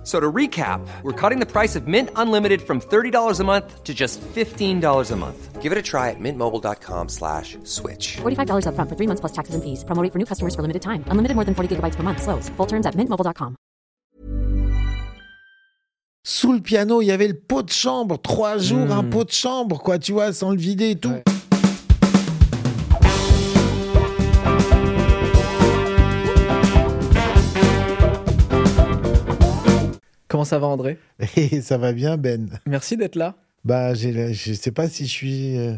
F- So to recap, we're cutting the price of Mint Unlimited from $30 a month to just $15 a month. Give it a try at mintmobile.com slash switch. $45 upfront for three months plus taxes and fees. Promo rate for new customers for limited time. Unlimited more than 40 gigabytes per month. Slows. Full terms at mintmobile.com. Sous le piano, il y avait le pot de chambre. Trois jours, un mmh. pot de chambre, quoi, tu vois, sans le vider et tout. Ouais. Comment ça va, André Et ça va bien, Ben. Merci d'être là. Bah, je sais pas si je suis euh,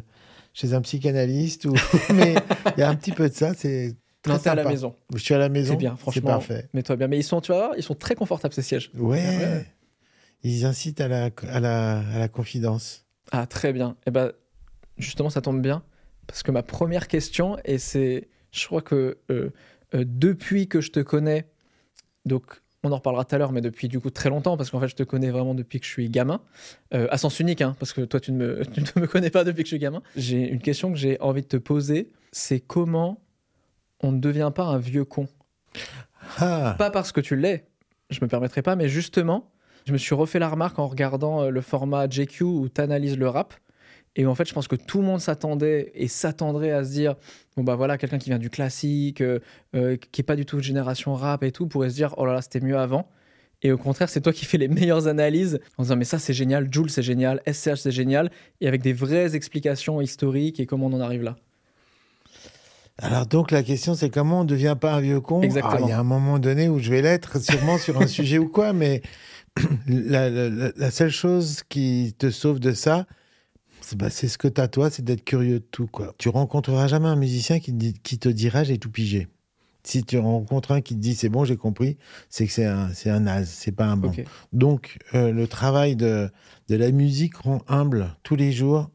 chez un psychanalyste ou. Mais il y a un petit peu de ça, c'est. Non, t'es à la maison. Je suis à la maison. C'est bien, C'est franchement. parfait. Mets-toi bien. Mais ils sont, tu vois, ils sont très confortables ces sièges. Ouais. Ouais. Ils incitent à la, à la, à la confidence. Ah, très bien. Et ben, justement, ça tombe bien parce que ma première question, et c'est, je crois que euh, euh, depuis que je te connais, donc on en reparlera tout à l'heure, mais depuis du coup très longtemps, parce qu'en fait, je te connais vraiment depuis que je suis gamin, euh, à sens unique, hein, parce que toi, tu ne, me, tu ne me connais pas depuis que je suis gamin. J'ai une question que j'ai envie de te poser, c'est comment on ne devient pas un vieux con? Ah, Pas parce que tu l'es, je me permettrai pas, mais justement, je me suis refait la remarque en regardant euh, le format JQ où tu analyses le rap. Et en fait, je pense que tout le monde s'attendait et s'attendrait à se dire bon, bah voilà, quelqu'un qui vient du classique, euh, euh, qui est pas du tout de génération rap et tout, pourrait se dire oh là là, c'était mieux avant. Et au contraire, c'est toi qui fais les meilleures analyses en disant mais ça c'est génial, Jules c'est génial, SCH c'est génial, et avec des vraies explications historiques et comment on en arrive là. alors donc la question c'est comment on ne devient pas un vieux con? Exactement. Ah, Il y a un moment donné où je vais l'être, sûrement sur un sujet ou quoi, mais la, la- la- la seule chose qui te sauve de ça, bah, c'est ce que tu as toi, c'est d'être curieux de tout. Quoi. Tu rencontreras jamais un musicien qui, te dit- qui te dira j'ai tout pigé. Si tu rencontres un qui te dit c'est bon, j'ai compris, c'est que c'est un, c'est un naze, c'est pas un bon. Donc, euh, le travail de, de la musique rend humble tous les jours.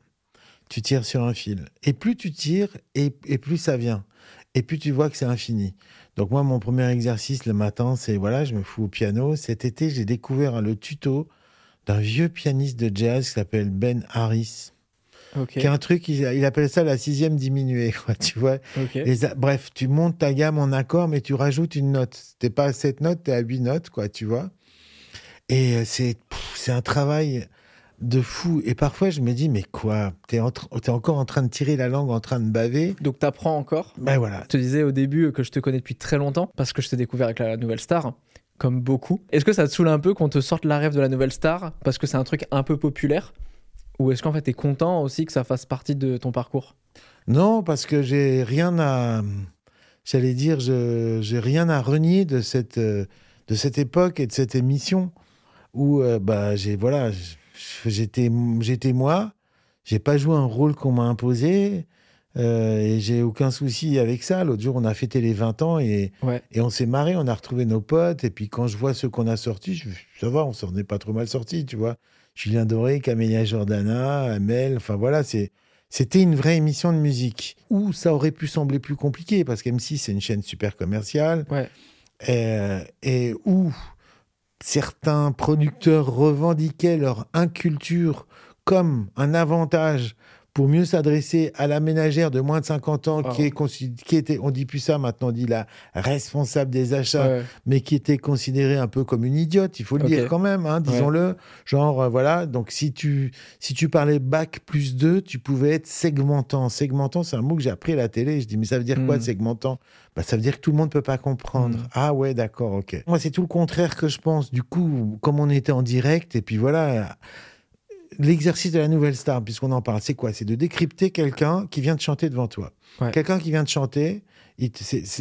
Tu tires sur un fil. Et plus tu tires, et, et plus ça vient. Et plus tu vois que c'est infini. Donc, moi, mon premier exercice le matin, c'est voilà, je me fous au piano. Cet été, j'ai découvert le tuto d'un vieux pianiste de jazz qui s'appelle Ben Harris. Ok. Qui a un truc, il, il appelle ça la sixième diminuée, quoi, tu vois. Les bref, tu montes ta gamme en accord, mais tu rajoutes une note. T'es pas à 7 notes, t'es à 8 notes, quoi, tu vois. Et euh, c'est un travail de fou. Et parfois, je me dis, mais quoi T'es en encore en train de tirer la langue, en train de baver Donc, tu apprends encore Ben voilà. Je te disais au début que je te connais depuis très longtemps parce que je t'ai découvert avec la nouvelle star, comme beaucoup. Est-ce que ça te saoule un peu qu'on te sorte la rêve de la nouvelle star parce que c'est un truc un peu populaire? Ou est-ce qu'en fait t'es content aussi que ça fasse partie de ton parcours? Non, parce que j'ai rien à. J'allais dire, j'ai rien à renier de cette, de cette époque et de cette émission où euh, bah, j'ai voilà, j'étais moi, j'ai pas joué un rôle qu'on m'a imposé euh, et j'ai aucun souci avec ça. L'autre jour, on a fêté les 20 ans et, Ouais. et on s'est marré, on a retrouvé nos potes. Et puis quand je vois ceux qu'on a sortis, je, ça va, on s'en est pas trop mal sortis, tu vois. Julien Doré, Camélia Jordana, Amel, enfin voilà, c'est. C'était une vraie émission de musique où ça aurait pu sembler plus compliqué parce qu'M6 c'est une chaîne super commerciale Ouais. euh, et où certains producteurs revendiquaient leur inculture comme un avantage pour mieux s'adresser à la ménagère de moins de 50 ans Wow. qui, est consi- qui était, on dit plus ça maintenant, on dit la responsable des achats, Ouais. mais qui était considérée un peu comme une idiote, il faut le dire quand même, hein, disons-le. Genre, euh, voilà, donc si tu, si tu parlais bac plus 2, tu pouvais être segmentant. Segmentant, c'est un mot que j'ai appris à la télé. Je dis, mais ça veut dire quoi, Mm. segmentant? Bah, Ça veut dire que tout le monde ne peut pas comprendre. Mm. Ah ouais, d'accord, ok. Moi, c'est tout le contraire que je pense. Du coup, comme on était en direct, et puis voilà, l'exercice de la nouvelle star, puisqu'on en parle, c'est quoi? C'est de décrypter quelqu'un qui vient de chanter devant toi. Ouais. Quelqu'un qui vient de chanter,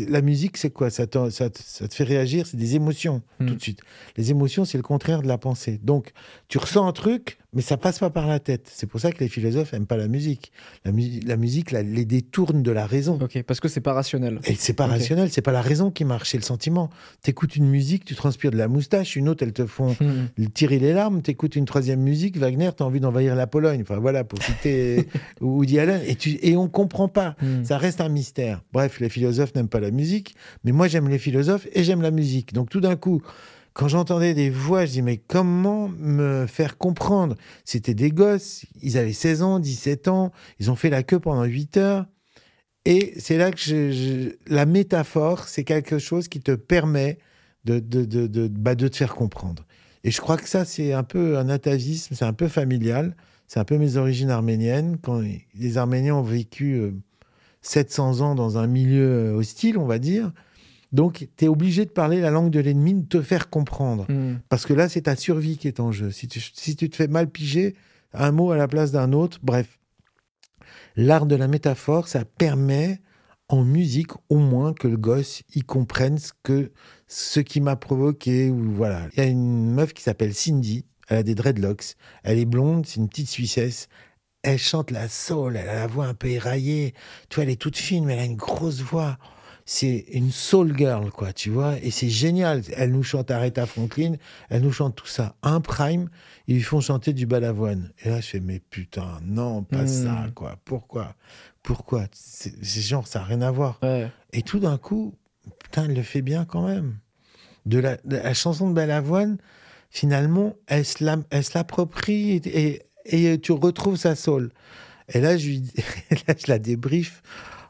la musique, c'est quoi? Ça te, ça, te, ça te fait réagir, c'est des émotions, Mm. tout de suite. Les émotions, c'est le contraire de la pensée. Donc, tu ressens un truc, mais ça passe pas par la tête. C'est pour ça que les philosophes aiment pas la musique. La, mu- la musique la- les détourne de la raison. Ok, parce que c'est pas rationnel. Et c'est pas Ok. rationnel, c'est pas la raison qui marche, c'est le sentiment. T'écoutes une musique, tu transpires de la moustache, une autre, elles te font Hmm. tirer les larmes. T'écoutes une troisième musique, Wagner, t'as envie d'envahir la Pologne. Enfin voilà, pour citer Woody Allen. Et, tu, et on comprend pas. Hmm. Ça reste un mystère. Bref, les philosophes philosophes n'aiment pas la musique, mais moi j'aime les philosophes et j'aime la musique. Donc tout d'un coup, quand j'entendais des voix, je dis mais comment me faire comprendre? C'était des gosses, ils avaient 16 ans, 17 ans, ils ont fait la queue pendant 8 heures. Et c'est là que la métaphore, c'est quelque chose qui te permet de, de, bah, de te faire comprendre. Et je crois que ça, c'est un peu un atavisme, c'est un peu familial, c'est un peu mes origines arméniennes. Quand les Arméniens ont vécu euh, 700 ans dans un milieu euh, hostile, on va dire, donc tu es obligé de parler la langue de l'ennemi, de te faire comprendre. Hmm. Parce que là, c'est ta survie qui est en jeu. Si tu, si tu te fais mal piger, un mot à la place d'un autre, bref. L'art de la métaphore, ça permet en musique au moins que le gosse y comprenne ce, que, ce qui m'a provoqué. Ou voilà. Il y a une meuf qui s'appelle Cindy, elle a des dreadlocks, elle est blonde, c'est une petite Suissesse. Elle chante la soul, elle a la voix un peu éraillée. Tu vois, elle est toute fine, mais elle a une grosse voix c'est une soul girl, quoi, tu vois, et c'est génial. Elle nous chante Aretha Franklin, elle nous chante tout ça. Un prime, ils lui font chanter du balavoine. Et là, je fais, mais putain, non, pas Mm. ça, quoi. Pourquoi? Pourquoi? C'est genre, ça n'a rien à voir. Ouais. Et tout d'un coup, putain, elle le fait bien quand même. De la, de la chanson de Balavoine, finalement, elle se la- l'approprie et, et, et tu retrouves sa soul. Et là, je, lui, là, je la débriefe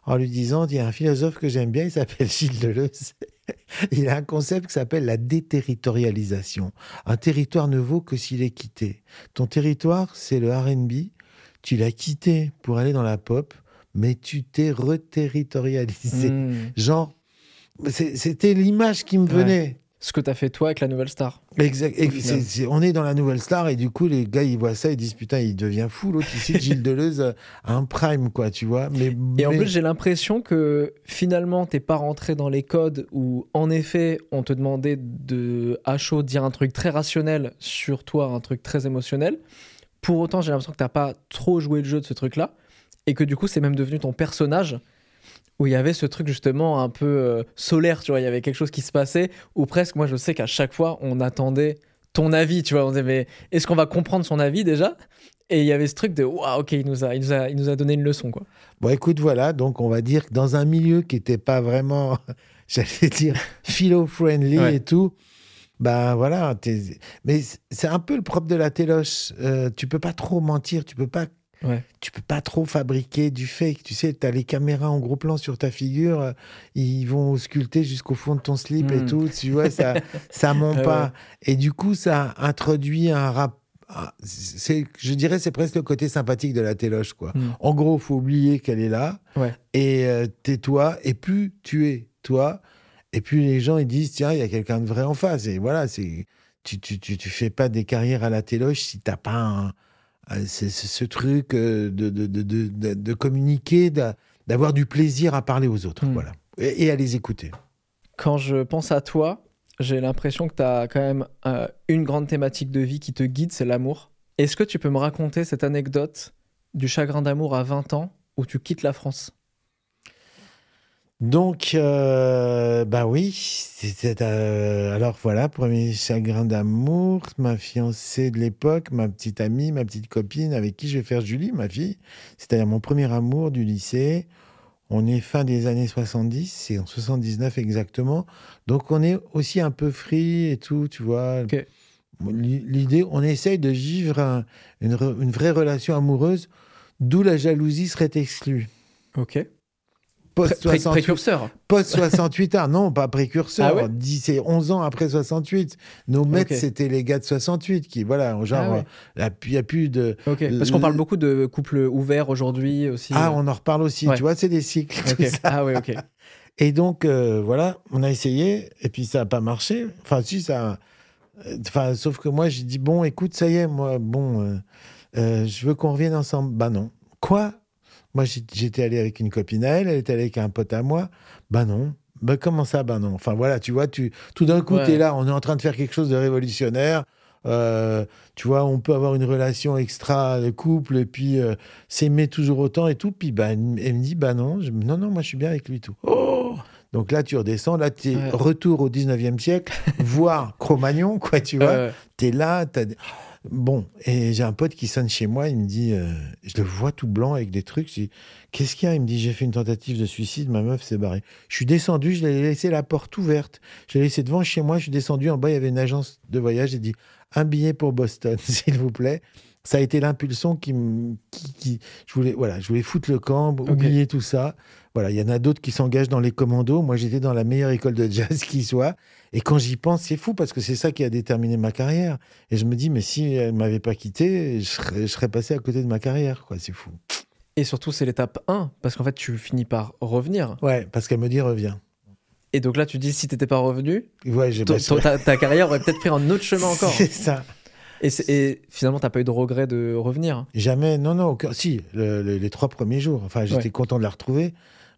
en lui disant, il y a un philosophe que j'aime bien, il s'appelle Gilles Deleuze. Il a un concept qui s'appelle la déterritorialisation. Un territoire ne vaut que s'il est quitté. Ton territoire, c'est le R&B. Tu l'as quitté pour aller dans la pop, mais tu t'es reterritorialisé. Hmm. Genre, c'était l'image qui me venait. Ce que t'as fait toi avec la nouvelle star. Exact. On est dans la nouvelle star et du coup les gars ils voient ça ils disent putain il devient fou l'autre ici Gilles Deleuze euh, a un prime quoi tu vois mais Et en mais- plus, j'ai l'impression que finalement, t'es pas rentré dans les codes où, en effet, on te demandait de, à chaud, dire un truc très rationnel sur toi, un truc très émotionnel. Pour autant, j'ai l'impression que t'as pas trop joué le jeu de ce truc-là. Et que du coup, c'est même devenu ton personnage où il y avait ce truc justement un peu euh, solaire, tu vois. Il y avait quelque chose qui se passait où presque, moi, je sais qu'à chaque fois, on attendait ton avis, tu vois. On disait, mais est-ce qu'on va comprendre son avis déjà? Et il y avait ce truc de, waouh, ok, il nous, a, il, nous a, il nous a donné une leçon, quoi. bon écoute voilà donc on va dire que dans un milieu qui était pas vraiment j'allais dire philo-friendly Ouais. et tout bah voilà mais c'est- c'est un peu le propre de la téloche Euh, tu peux pas trop mentir tu peux pas Ouais. tu peux pas trop fabriquer du fake. Tu sais, tu as les caméras en gros plan sur ta figure, euh, ils vont sculpter jusqu'au fond de ton slip et Mm. tout. Tu vois, ça, ça ment pas. ouais. Et du coup, ça introduit un rap. C'est, je dirais, c'est presque le côté sympathique de la téloche, quoi. Mm. En gros, faut oublier qu'elle est là Ouais. et euh, tais-toi. Et plus tu es toi, et plus les gens ils disent tiens, il y a quelqu'un de vrai en face. Et voilà, c'est tu, tu, tu, tu fais pas des carrières à la téloche si t'as pas un- c'est- c'est ce truc euh, de, de, de, de, communiquer, d'a- d'avoir du plaisir à parler aux autres, Mm. voilà, et, et à les écouter. Quand je pense à toi, j'ai l'impression que tu as quand même euh, une grande thématique de vie qui te guide, c'est l'amour. Est-ce que tu peux me raconter cette anecdote du chagrin d'amour à 20 ans où tu quittes la France? Donc, euh, bah oui, c'était euh, alors voilà, premier chagrin d'amour, ma fiancée de l'époque, ma petite amie, ma petite copine avec qui je vais faire Julie, ma fille. C'est-à-dire mon premier amour du lycée. On est fin des années 70, c'est en 79 exactement. Donc on est aussi un peu free et tout, tu vois. L'idée, on essaye de vivre un- une, une vraie relation amoureuse, d'où la jalousie serait exclue. Ok. Post Pré- pré- 68 précurseur. Post 68 ah non, pas précurseur. Ah ouais 10 c'est 11 ans après 68. Nos maîtres, c'était les gars de 68 qui, voilà, genre, Ah ouais. euh, il n'y a plus de. Parce qu'on parle beaucoup de couples ouverts aujourd'hui aussi. Ah, on en reparle aussi. Ouais. Tu vois, c'est des cycles. tout Ok. ça. Ah ouais, ok. Et donc, euh, voilà, on a essayé, et puis ça n'a pas marché. Enfin, si, ça. euh, Enfin, sauf que moi, j'ai dit, bon, écoute, ça y est, moi, bon, euh, euh, je veux qu'on revienne ensemble. Bah non. Quoi? Moi, j'étais allé avec une copine à elle, elle était allée avec un pote à moi. Bah non. Bah comment ça Bah non? Enfin, voilà, tu vois, tu, tout d'un coup, Ouais. tu es là, on est en train de faire quelque chose de révolutionnaire. Euh, tu vois, on peut avoir une relation extra de couple et puis euh, s'aimer toujours autant et tout. Puis bah, elle me dit, bah non, je- non, non, moi je suis bien avec lui tout. Oh Donc là, tu redescends, là, tu es Ouais. retour au 19e siècle, voire Cro-Magnon, quoi, tu vois. Euh, Tu es là, t'as- Bon, et j'ai un pote qui sonne chez moi, il me dit, euh, je le vois tout blanc avec des trucs. Je dis, qu'est-ce qu'il y a? Il me dit, j'ai fait une tentative de suicide, ma meuf s'est barrée. Je suis descendu, je l'ai laissé la porte ouverte. Je l'ai laissé devant chez moi, je suis descendu en bas, il y avait une agence de voyage. J'ai dit, un billet pour Boston, s'il vous plaît. Ça a été l'impulsion qui, me- qui, qui- je voulais, voilà, je voulais foutre le camp, oublier tout ça. Voilà, il y en a d'autres qui s'engagent dans les commandos. Moi, j'étais dans la meilleure école de jazz qui soit. Et quand j'y pense, c'est fou parce que c'est ça qui a déterminé ma carrière. Et je me dis, mais si elle m'avait pas quitté, je serais, je serais passé à côté de ma carrière, quoi. C'est fou. Et surtout, c'est l'étape 1, parce qu'en fait, tu finis par revenir. Ouais, parce qu'elle me dit, reviens. Et donc là, tu dis, si t'étais pas revenu, Ouais, ta, ta carrière aurait peut-être pris un autre chemin encore. C'est ça. Et, et finalement, t'as pas eu de regret de revenir. Jamais, non, non, aucun- si, le- le- les trois premiers jours. Enfin, j'étais Ouais. content de la retrouver.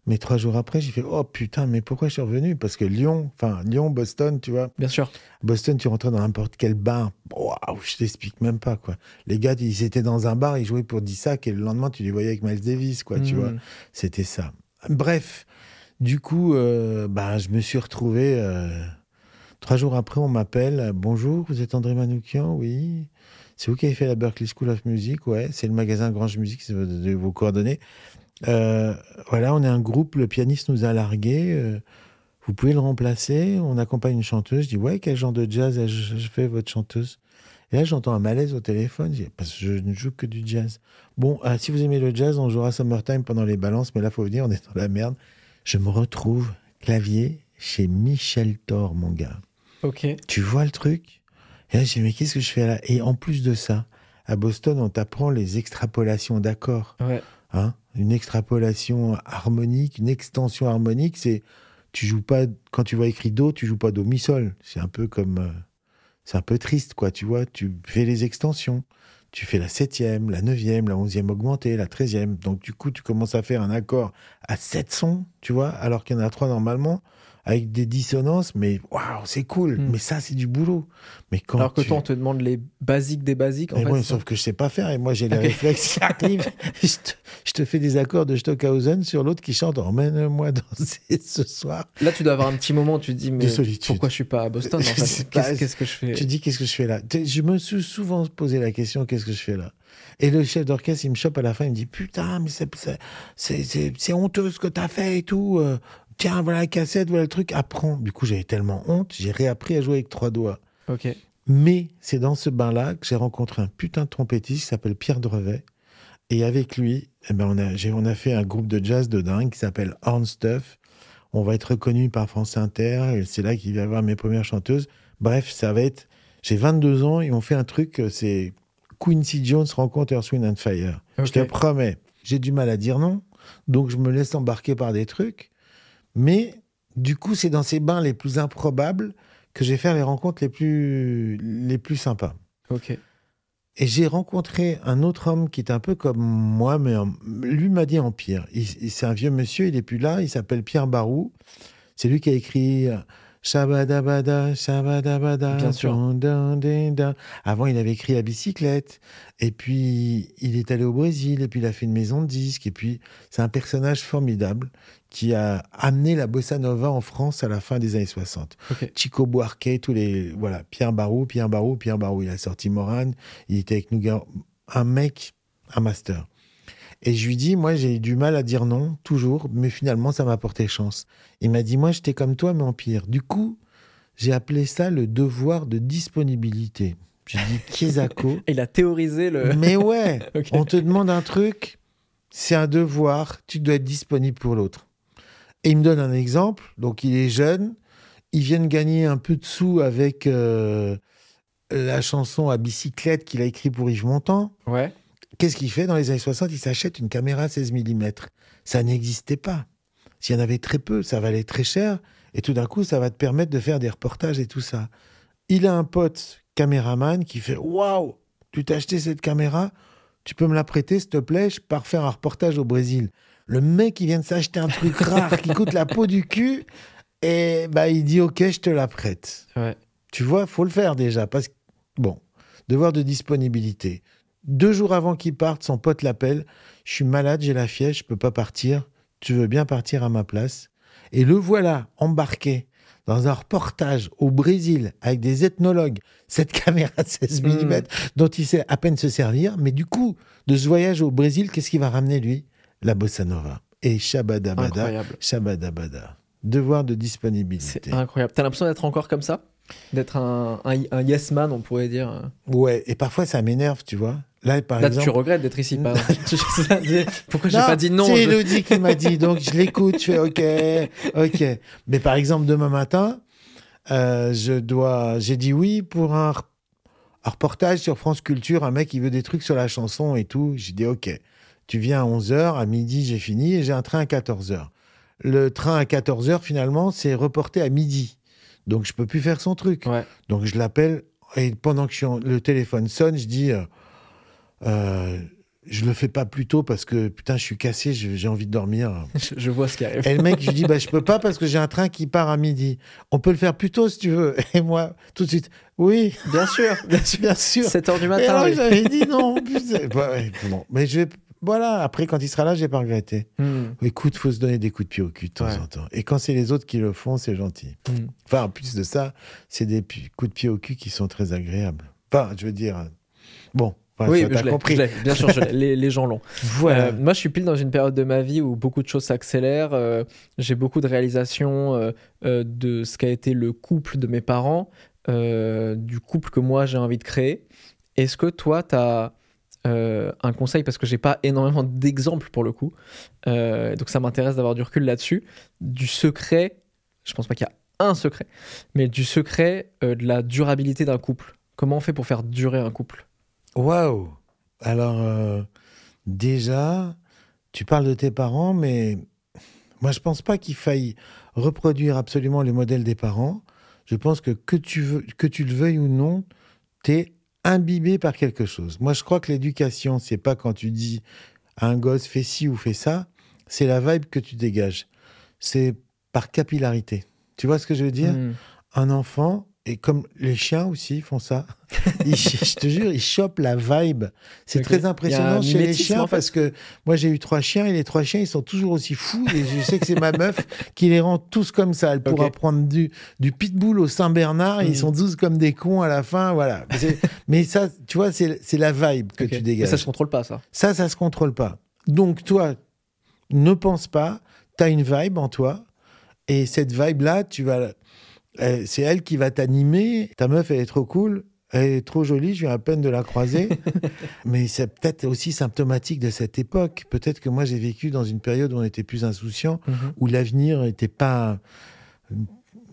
Mais trois jours après, j'ai fait, oh putain, mais pourquoi je suis revenu? Parce que Lyon, enfin, Lyon, Boston, tu vois. Bien sûr. Boston, tu rentrais dans n'importe quel bar. Waouh, je t'explique même pas, quoi. Les gars, ils étaient dans un bar, ils jouaient pour 10 sacs et le lendemain, tu les voyais avec Miles Davis, quoi, tu Hmm. vois. C'était ça. Bref, du coup, euh, bah, je me suis retrouvé. euh, trois jours après, on m'appelle. Bonjour, vous êtes André Manoukian? Oui. C'est vous qui avez fait la Berkeley School of Music? Ouais, c'est le magasin Grange Music, c'est de vos coordonnées. Euh, voilà, on est un groupe, le pianiste nous a largué. euh, vous pouvez le remplacer On accompagne une chanteuse. Je dis Ouais, quel genre de jazz je, je fais, votre chanteuse Et là, j'entends un malaise au téléphone. Je dis, Parce que je ne joue que du jazz. Bon, euh, si vous aimez le jazz, on jouera Summertime pendant les balances, mais là, faut venir, on est dans la merde. Je me retrouve clavier chez Michel Thor, mon gars. Ok. Tu vois le truc? Et là, je dis, mais qu'est-ce que je fais là? Et en plus de ça, à Boston, on t'apprend les extrapolations d'accords. Ouais. Hein une extrapolation harmonique, une extension harmonique, c'est tu joues pas quand tu vois écrit do, tu joues pas do mi sol. C'est un peu comme euh, c'est un peu triste quoi, tu vois. Tu fais les extensions, tu fais la septième, la neuvième, la onzième augmentée, la treizième. Donc du coup, tu commences à faire un accord à sept sons, tu vois, alors qu'il y en a trois normalement avec des dissonances. Mais waouh, c'est cool. Mm. Mais ça, c'est du boulot. Mais quand Alors que tu- toi, on te demande les basiques des basiques. En et fait, moi, sauf que je sais pas faire. Et moi, j'ai les Ok. réflexes qui arrivent. je, te, je te fais des accords de Stockhausen sur l'autre qui chante Emmène-moi danser ce soir. Là, tu dois avoir un petit moment où tu te dis, mais pourquoi je suis pas à Boston en fait Qu'est-ce que je fais Tu dis Qu'est-ce que je fais là Je me suis souvent posé la question Qu'est-ce que je fais là Et le chef d'orchestre, il me chope à la fin. Il me dit Putain, mais c'est- honteux ce que t'as fait et tout. Tiens, voilà la cassette, voilà le truc. Apprends. Du coup, j'avais tellement honte. J'ai réappris à jouer avec trois doigts. Ok. Mais c'est dans ce bain-là que j'ai rencontré un putain de trompettiste qui s'appelle Pierre Drevet. Et avec lui, eh ben on, a, on a fait un groupe de jazz de dingue qui s'appelle Horn Stuff. On va être reconnu par France Inter. C'est là qu'il va y avoir mes premières chanteuses. Bref, ça va être. J'ai 22 ans et on fait un truc. euh, C'est Quincy Jones rencontre Earth, Wind and Fire. Je te promets, j'ai du mal à dire non. Donc je me laisse embarquer par des trucs. Mais du coup, c'est dans ces bains les plus improbables que je vais faire les rencontres les plus, les plus sympas. Ok. Et j'ai rencontré un autre homme qui est un peu comme moi, mais en- lui m'a dit en pire. C'est un vieux monsieur, il est plus là, il s'appelle Pierre Barou. C'est lui qui a écrit Shabadabada, Shabadabada. Bien sûr. dun, dun, dun, dun. Avant, il avait écrit à bicyclette. Et puis, il est allé au Brésil. Et puis, il a fait une maison de disques. Et puis, c'est un personnage formidable qui a amené la bossa nova en France à la fin des années 60. Ok. Chico Buarque, tous les. Voilà, Pierre Barou, Pierre Barou, Pierre Barou. Il a sorti Morane, il était avec nous, un mec, un master. Et je lui dis, moi, j'ai eu du mal à dire non, toujours, mais finalement, ça m'a porté chance. Il m'a dit, moi, j'étais comme toi, mais en pire. Du coup, j'ai appelé ça le devoir de disponibilité. J'ai dit, Kiesako. Et il a théorisé le. mais ouais, on te demande un truc, c'est un devoir, tu dois être disponible pour l'autre. Et il me donne un exemple. Donc, il est jeune, il vient de gagner un peu de sous avec euh, la chanson à bicyclette qu'il a écrit pour Yves Montand. Ouais. Qu'est-ce qu'il fait dans les années 60 Il s'achète une caméra 16 mm. Ça n'existait pas. S'il y en avait très peu, ça valait très cher. Et tout d'un coup, ça va te permettre de faire des reportages et tout ça. Il a un pote caméraman qui fait Waouh, tu t'as acheté cette caméra? Tu peux me la prêter, s'il te plaît? Je pars faire un reportage au Brésil. Le mec, il vient de s'acheter un truc rare qui coûte la peau du cul. Et bah, il dit Ok, je te la prête. Ouais. Tu vois, faut le faire déjà. Parce que, bon, devoir de disponibilité. Deux jours avant qu'il parte, son pote l'appelle. Je suis malade, j'ai la fièvre, je peux pas partir. Tu veux bien partir à ma place? Et le voilà embarqué dans un reportage au Brésil avec des ethnologues cette caméra 16 mm dont il sait à peine se servir. Mais du coup, de ce voyage au Brésil, qu'est-ce qu'il va ramener lui? La bossa nova. Et Shabadabada, Incroyable. Shabadabada. Devoir de C'est disponibilité. incroyable. T'as l'impression d'être encore comme ça? D'être un, un, un yes man, on pourrait dire. Ouais, et parfois ça m'énerve, tu vois. Là, par Là, exemple. tu regrettes d'être ici. Par exemple. Pourquoi j'ai pas dit non C'est je- Elodie qui m'a dit, donc je l'écoute, je fais OK, OK. Mais par exemple, demain matin, euh, je dois, j'ai dit oui pour un, reportage sur France Culture, un mec qui veut des trucs sur la chanson et tout. J'ai dit OK. Tu viens à 11h, à midi, j'ai fini et j'ai un train à 14h. Le train à 14h, finalement, c'est reporté à midi. Donc, je peux plus faire son truc. Ouais. Donc je l'appelle et pendant que je le téléphone sonne, je dis euh, euh, je le fais pas plus tôt parce que putain je suis cassé, j'ai envie de dormir. Je, vois ce qui arrive. Et le mec je lui dis bah je peux pas parce que j'ai un train qui part à midi. On peut le faire plus tôt si tu veux. Et moi tout de suite oui Bien sûr, bien sûr. bien sûr. 7 heures du Et matin. alors oui. j'avais dit non. Bah, ouais, bon mais je vais voilà après quand il sera là j'ai pas regretté. Hmm. Écoute faut se donner des coups de pied au cul de temps Ouais. en temps. Et quand c'est les autres qui le font c'est gentil. Hmm. Enfin, en plus de ça, c'est des coups de pied au cul qui sont très agréables. Enfin, je veux dire. Bon, enfin, Oui, je compris. je bien sûr, je. Les, les gens l'ont. Voilà. Euh, moi, je suis pile dans une période de ma vie où beaucoup de choses s'accélèrent. euh, j'ai beaucoup de réalisations euh, de ce qu'a été le couple de mes parents, du couple que moi j'ai envie de créer. Est-ce que toi, tu as un conseil? Parce que j'ai pas énormément d'exemples pour le coup. Donc ça m'intéresse d'avoir du recul là-dessus. Du secret, je pense pas qu'il y a un secret, mais du secret de la durabilité d'un couple. Comment on fait pour faire durer un couple? Waouh. Alors, euh, déjà, tu parles de tes parents, mais moi, je pense pas qu'il faille reproduire absolument les modèles des parents. Je pense que que tu, veux, que tu le veuilles ou non, tu es imbibé par quelque chose. Moi, je crois que l'éducation, c'est pas quand tu dis à un gosse fais ci ou fais ça, c'est la vibe que tu dégages. C'est par capillarité. Tu vois ce que je veux dire? Hmm. un enfant, et comme les chiens aussi font ça, ils- je te jure, ils chopent la vibe. C'est très impressionnant chez les chiens en fait. parce que moi j'ai eu trois chiens et les trois chiens ils sont toujours aussi fous et je sais que c'est ma meuf qui les rend tous comme ça. Elle pourra prendre du, du pitbull au Saint-Bernard ils sont tous comme des cons à la fin. Voilà. Mais Mais ça, tu vois, c'est la vibe que tu Mais dégages. ça se contrôle pas, ça. Ça, ça se contrôle pas. Donc, toi, ne pense pas, tu as une vibe en toi, et cette vibe-là, tu vas. Euh, C'est elle qui va t'animer. Ta meuf, elle est trop cool, elle est trop jolie, je viens à peine de la croiser. Mais c'est peut-être aussi symptomatique de cette époque. Peut-être que moi, j'ai vécu dans une période où on était plus insouciant, où l'avenir n'était pas.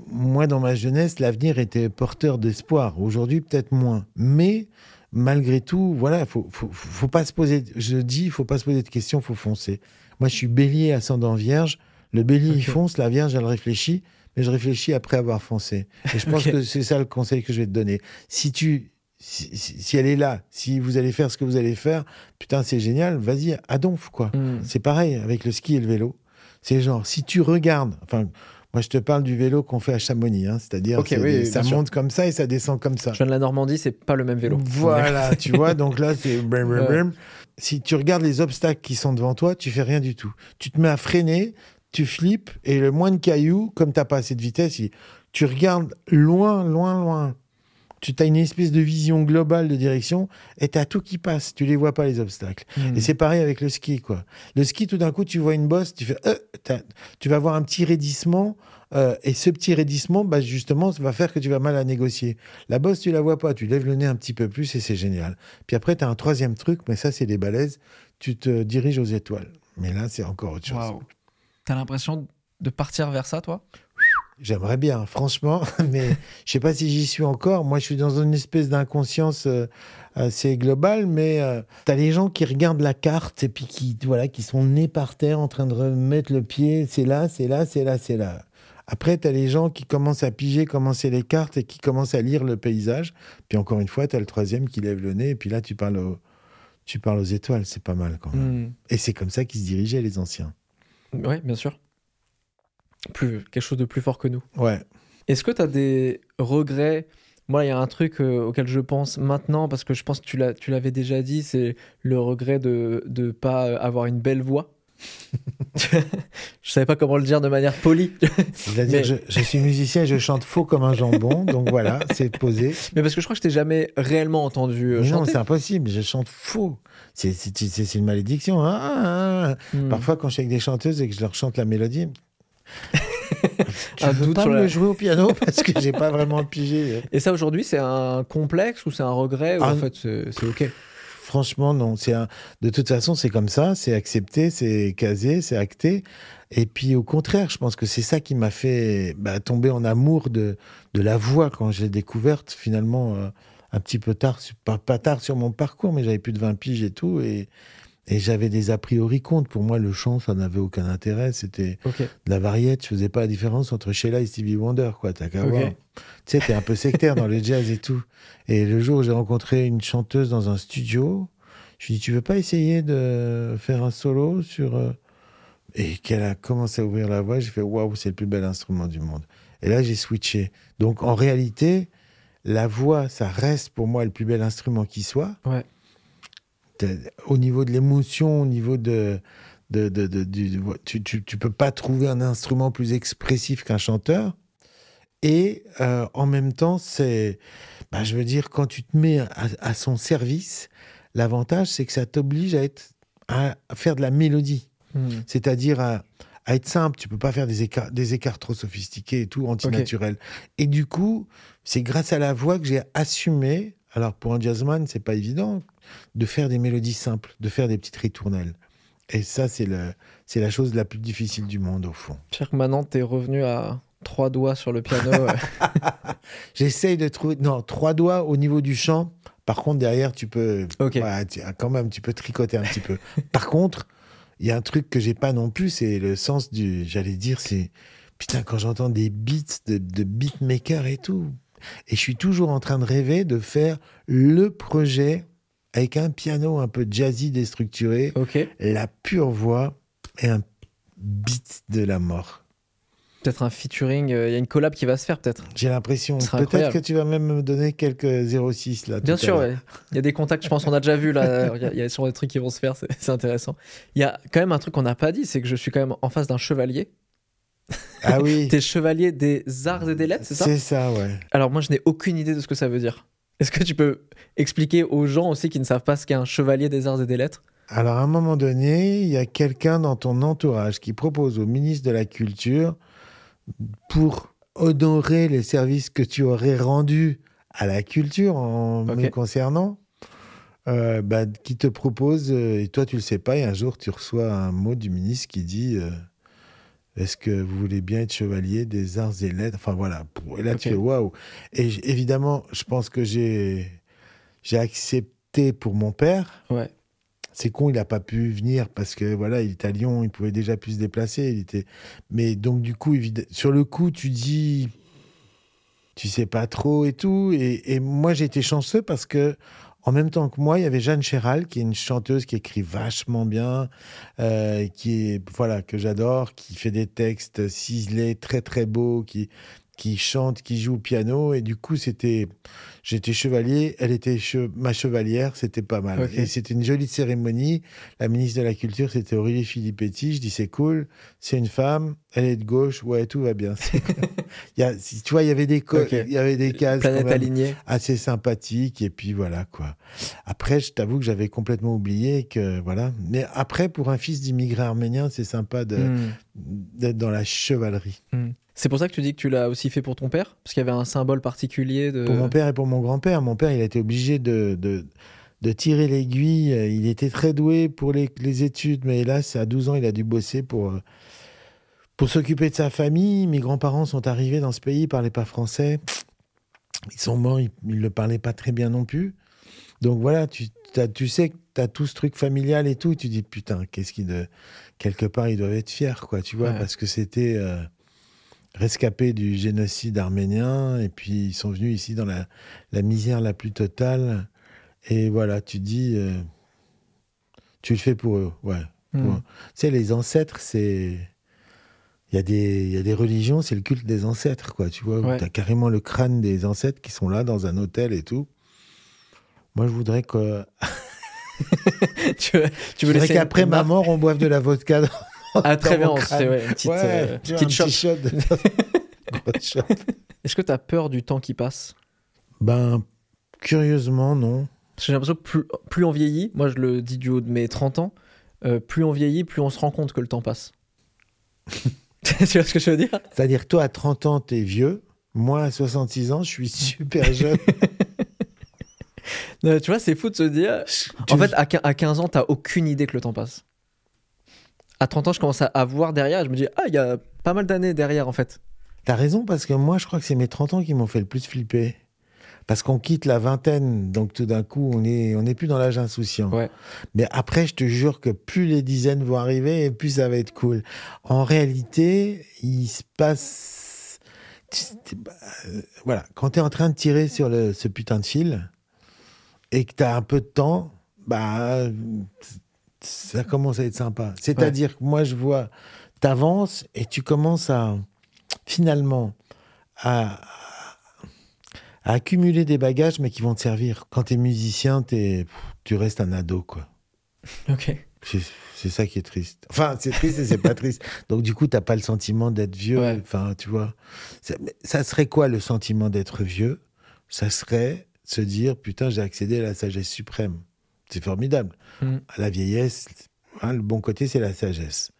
Moi, dans ma jeunesse, l'avenir était porteur d'espoir. Aujourd'hui, peut-être moins. Mais malgré tout, voilà, faut, faut, faut pas se poser. Je dis, il faut pas se poser de questions, faut foncer. Moi, je suis bélier ascendant vierge. Le bélier, il fonce, la vierge, elle réfléchit, mais je réfléchis après avoir foncé. Et je pense que c'est ça le conseil que je vais te donner. Si tu. Si, si- si elle est là, si vous allez faire ce que vous allez faire, putain, c'est génial, vas-y, à donf, quoi. Hmm. C'est pareil avec le ski et le vélo. C'est genre, si tu regardes, enfin, moi je te parle du vélo qu'on fait à Chamonix, hein, c'est-à-dire oui, oui, ça sûr. monte comme ça et ça descend comme ça. Je viens de la Normandie, c'est pas le même vélo. Voilà, tu vois, donc là c'est. Si tu regardes les obstacles qui sont devant toi, tu fais rien du tout. Tu te mets à freiner, tu flippes et le moins de cailloux, comme t'as pas assez de vitesse, il- tu regardes loin, loin, loin. Tu as une espèce de vision globale de direction et tu as tout qui passe. Tu les vois pas, les obstacles. Hmm. Et c'est pareil avec le ski, quoi. Le ski, tout d'un coup, tu vois une bosse, tu fais, euh, tu vas voir un petit raidissement, euh, et ce petit raidissement, bah, justement, ça va faire que tu vas mal à négocier. La bosse, tu la vois pas, tu lèves le nez un petit peu plus et c'est génial. Puis après, tu as un troisième truc, mais ça, c'est des balaises, tu te diriges aux étoiles. Mais là, c'est encore autre chose. T'as l'impression de partir vers ça, toi? J'aimerais bien, franchement, mais je sais pas si j'y suis encore. Moi, je suis dans une espèce d'inconscience euh, assez globale, mais euh, t'as les gens qui regardent la carte et puis qui, voilà, qui sont nés par terre en train de remettre le pied. C'est là, c'est là, c'est là, c'est là. Après, t'as les gens qui commencent à piger comment c'est les cartes et qui commencent à lire le paysage. Puis encore une fois, t'as le troisième qui lève le nez et puis là, tu parles aux, tu parles aux étoiles. C'est pas mal quand même. Hmm. Et c'est comme ça qu'ils se dirigeaient, les anciens. Oui, bien sûr. Plus, quelque chose de plus fort que nous. Ouais. Est-ce que tu as des regrets? Moi, il y a un truc euh, auquel je pense maintenant, parce que je pense que tu l'avais déjà dit, c'est le regret de ne pas avoir une belle voix. je savais pas comment le dire de manière polie. C'est-à-dire, Mais- je, je suis musicien et je chante faux comme un jambon, donc voilà, c'est posé. Mais parce que je crois que je t'ai jamais réellement entendu euh, Mais non, chanter. c'est impossible, je chante faux. C'est c'est- c'est- c'est une malédiction. hein. Ah, ah, ah. Hmm. Parfois, quand je suis avec des chanteuses et que je leur chante la mélodie, tu Un veux doute pas sur me la- le jouer au piano parce que j'ai pas vraiment pigé. Et ça aujourd'hui, c'est un complexe ou c'est un regret ou Ah, en fait c'est ok? Franchement, non. C'est un... De toute façon, c'est comme ça, c'est accepté, c'est casé, c'est acté. Et puis, au contraire, je pense que c'est ça qui m'a fait bah, tomber en amour de, de la voix quand je l'ai découverte, finalement, euh, un petit peu tard, pas, pas tard sur mon parcours, mais j'avais plus de 20 piges et tout. Et, et j'avais des a priori contre. Pour moi, le chant, ça n'avait aucun intérêt. C'était de la variette. Je faisais pas la différence entre Sheila et Stevie Wonder, quoi. T'as qu'à voir. Tu sais, t'es un peu sectaire dans le jazz et tout. Et le jour où j'ai rencontré une chanteuse dans un studio, je lui ai dit, tu veux pas essayer de faire un solo sur... euh, Et qu'elle a commencé à ouvrir la voix, j'ai fait, waouh, c'est le plus bel instrument du monde. Et là, j'ai switché. Donc, en réalité, la voix, ça reste pour moi le plus bel instrument qui soit. Ouais. Au niveau de l'émotion, au niveau de... de, de, tu, tu, tu peux pas trouver un instrument plus expressif qu'un chanteur. Et euh, en même temps, c'est, bah, je veux dire, quand tu te mets à, à son service, l'avantage, c'est que ça t'oblige à, être, à faire de la mélodie. Hmm. C'est-à-dire à, à être simple. Tu peux pas faire des écarts, des écarts trop sophistiqués et tout, antinaturels. Et du coup, c'est grâce à la voix que j'ai assumé, alors pour un jazzman, c'est pas évident, de faire des mélodies simples, de faire des petites ritournelles. Et ça, c'est la chose la plus difficile du monde, au fond. Cher que maintenant t'es revenu à trois doigts sur le piano. J'essaye de trouver. Non, trois doigts au niveau du chant. Par contre, derrière, tu peux. Tu- quand même, tu peux tricoter un petit peu. Par contre, il y a un truc que j'ai pas non plus, c'est le sens du. J'allais dire, c'est. Putain, quand j'entends des beats de, de beatmaker et tout. Et je suis toujours en train de rêver de faire le projet avec un piano un peu jazzy déstructuré, la pure voix et un beat de la mort. Peut-être un featuring. Il y a une collab qui va se faire peut-être. J'ai l'impression. Peut-être que tu vas même me donner quelques 06 là. Bien sûr, ouais. il y a des contacts, je pense, on a déjà vu là. Il y y, a sûrement des trucs qui vont se faire, c'est c'est intéressant. Il y a quand même un truc qu'on n'a pas dit, c'est que je suis quand même en face d'un chevalier. Ah oui. T'es chevalier des arts et des lettres, c'est ça? C'est ça, ouais. Alors moi, je n'ai aucune idée de ce que ça veut dire. Est-ce que tu peux expliquer aux gens aussi qui ne savent pas ce qu'est un chevalier des arts et des lettres? Alors, à un moment donné, il y a quelqu'un dans ton entourage qui propose au ministre de la Culture, pour honorer les services que tu aurais rendus à la culture en Ok. me concernant, euh, bah, qui te propose, euh, et toi tu le sais pas, et un jour tu reçois un mot du ministre qui dit euh, Est-ce que vous voulez bien être chevalier des arts et lettres? Enfin voilà, et là tu Ok. fais waouh Et évidemment, je pense que j'ai j'ai accepté pour mon père. Ouais. C'est con, il n'a pas pu venir parce que voilà, il était à Lyon, il pouvait déjà plus se déplacer. Il était... Mais donc, du coup, sur le coup, tu dis, tu sais pas trop et tout. Et, et moi, j'ai été chanceux parce que, en même temps que moi, il y avait Jeanne Chéral, qui est une chanteuse qui écrit vachement bien, euh, qui est, voilà, que j'adore, qui fait des textes ciselés, très très beaux, qui, qui chante, qui joue au piano. Et du coup, c'était, j'étais chevalier, elle était che- ma chevalière, c'était pas mal. Et c'était une jolie cérémonie. La ministre de la Culture, c'était Aurélie Filippetti. Je dis, c'est cool, c'est une femme, elle est de gauche, ouais, tout va bien. Il y a, tu vois, il y avait des, co- Ok. il y avait des cases. assez sympathique et puis voilà quoi. Après, je t'avoue que j'avais complètement oublié que voilà. Mais après, pour un fils d'immigré arménien, c'est sympa de- Hmm. d'être dans la chevalerie. Hmm. C'est pour ça que tu dis que tu l'as aussi fait pour ton père? Parce qu'il y avait un symbole particulier de... Pour mon père et pour mon grand-père, mon père, il a été obligé de, de, de tirer l'aiguille. Il était très doué pour les, les études, mais hélas, à 12 ans, il a dû bosser pour, euh, pour s'occuper de sa famille. Mes grands-parents sont arrivés dans ce pays, ils parlaient pas français. Ils sont morts, ils ne le parlaient pas très bien non plus. Donc voilà, tu, tu sais que tu as tout ce truc familial et tout. Tu dis, putain, qu'est-ce qui de. Quelque part, ils doivent être fiers, quoi, tu vois, Ouais. parce que c'était. euh, rescapés du génocide arménien, et puis ils sont venus ici dans la, la misère la plus totale. Et voilà, tu dis, euh, tu le fais pour eux, ouais. Hmm. Pour- Tu sais, les ancêtres, c'est. Il y, a des, il y a des religions, c'est le culte des ancêtres, quoi, tu vois. Ouais. Tu as carrément le crâne des ancêtres qui sont là dans un hôtel et tout. Moi, je voudrais que. tu veux, tu vrai laisser qu'après ma mort, on boive de la vodka. dans- Ah, très bien, c'est ouais, une petite, Ouais, euh, tu vois, petite un shot. petit shot. Grosse shot. Est-ce que tu as peur du temps qui passe? Ben, curieusement, non. Parce que j'ai l'impression que plus, plus on vieillit, moi je le dis du haut de mes 30 ans, euh, plus on vieillit, plus on se rend compte que le temps passe. tu vois ce que je veux dire? C'est-à-dire, toi, à 30 ans, t'es vieux. Moi, à 66 ans, je suis super jeune. Non, Tu vois, c'est fou de se dire. Tu- En fait, à 15 ans, t'as aucune idée que le temps passe. À 30 ans, je commence à- à voir derrière, je me dis, ah, il y a pas mal d'années derrière en fait. T'as raison, parce que moi, je crois que c'est mes 30 ans qui m'ont fait le plus flipper. Parce qu'on quitte la vingtaine, donc tout d'un coup, on est, on n'est plus dans l'âge insouciant. Ouais. Mais après, je te jure que plus les dizaines vont arriver, et plus ça va être cool. En réalité, il se passe. euh, voilà, quand tu es en train de tirer sur le, ce putain de fil et que tu as un peu de temps, bah, ça commence à être sympa. C'est-à-dire que moi, je vois, tu avances et tu commences à finalement à, à accumuler des bagages, mais qui vont te servir. Quand tu es musicien, t'es- tu restes un ado, quoi. Ok. C'est ça qui est triste. Enfin, c'est triste et c'est pas triste. Donc, du coup, t'as pas le sentiment d'être vieux. Ouais. Enfin, tu vois. Ça serait quoi le sentiment d'être vieux? Ça serait se dire putain, j'ai accédé à la sagesse suprême. C'est formidable. Mm. À la vieillesse, hein, le bon côté, c'est la sagesse.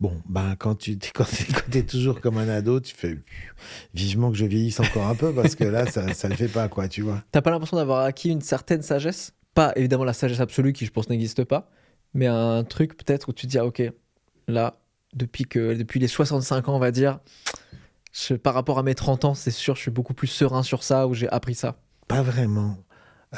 Bon, ben, quand tu t'es- quand toujours comme un ado, tu fais vivement que je vieillisse encore un peu parce que là, ça, ça le fait pas, quoi, tu vois. T'as pas l'impression d'avoir acquis une certaine sagesse? Pas évidemment la sagesse absolue qui, je pense, n'existe pas, mais un truc peut-être où tu te dis, ah, ok, là, depuis, que, depuis les 65 ans, on va dire, je- par rapport à mes 30 ans, c'est sûr, je suis beaucoup plus serein sur ça, où j'ai appris ça? Pas vraiment.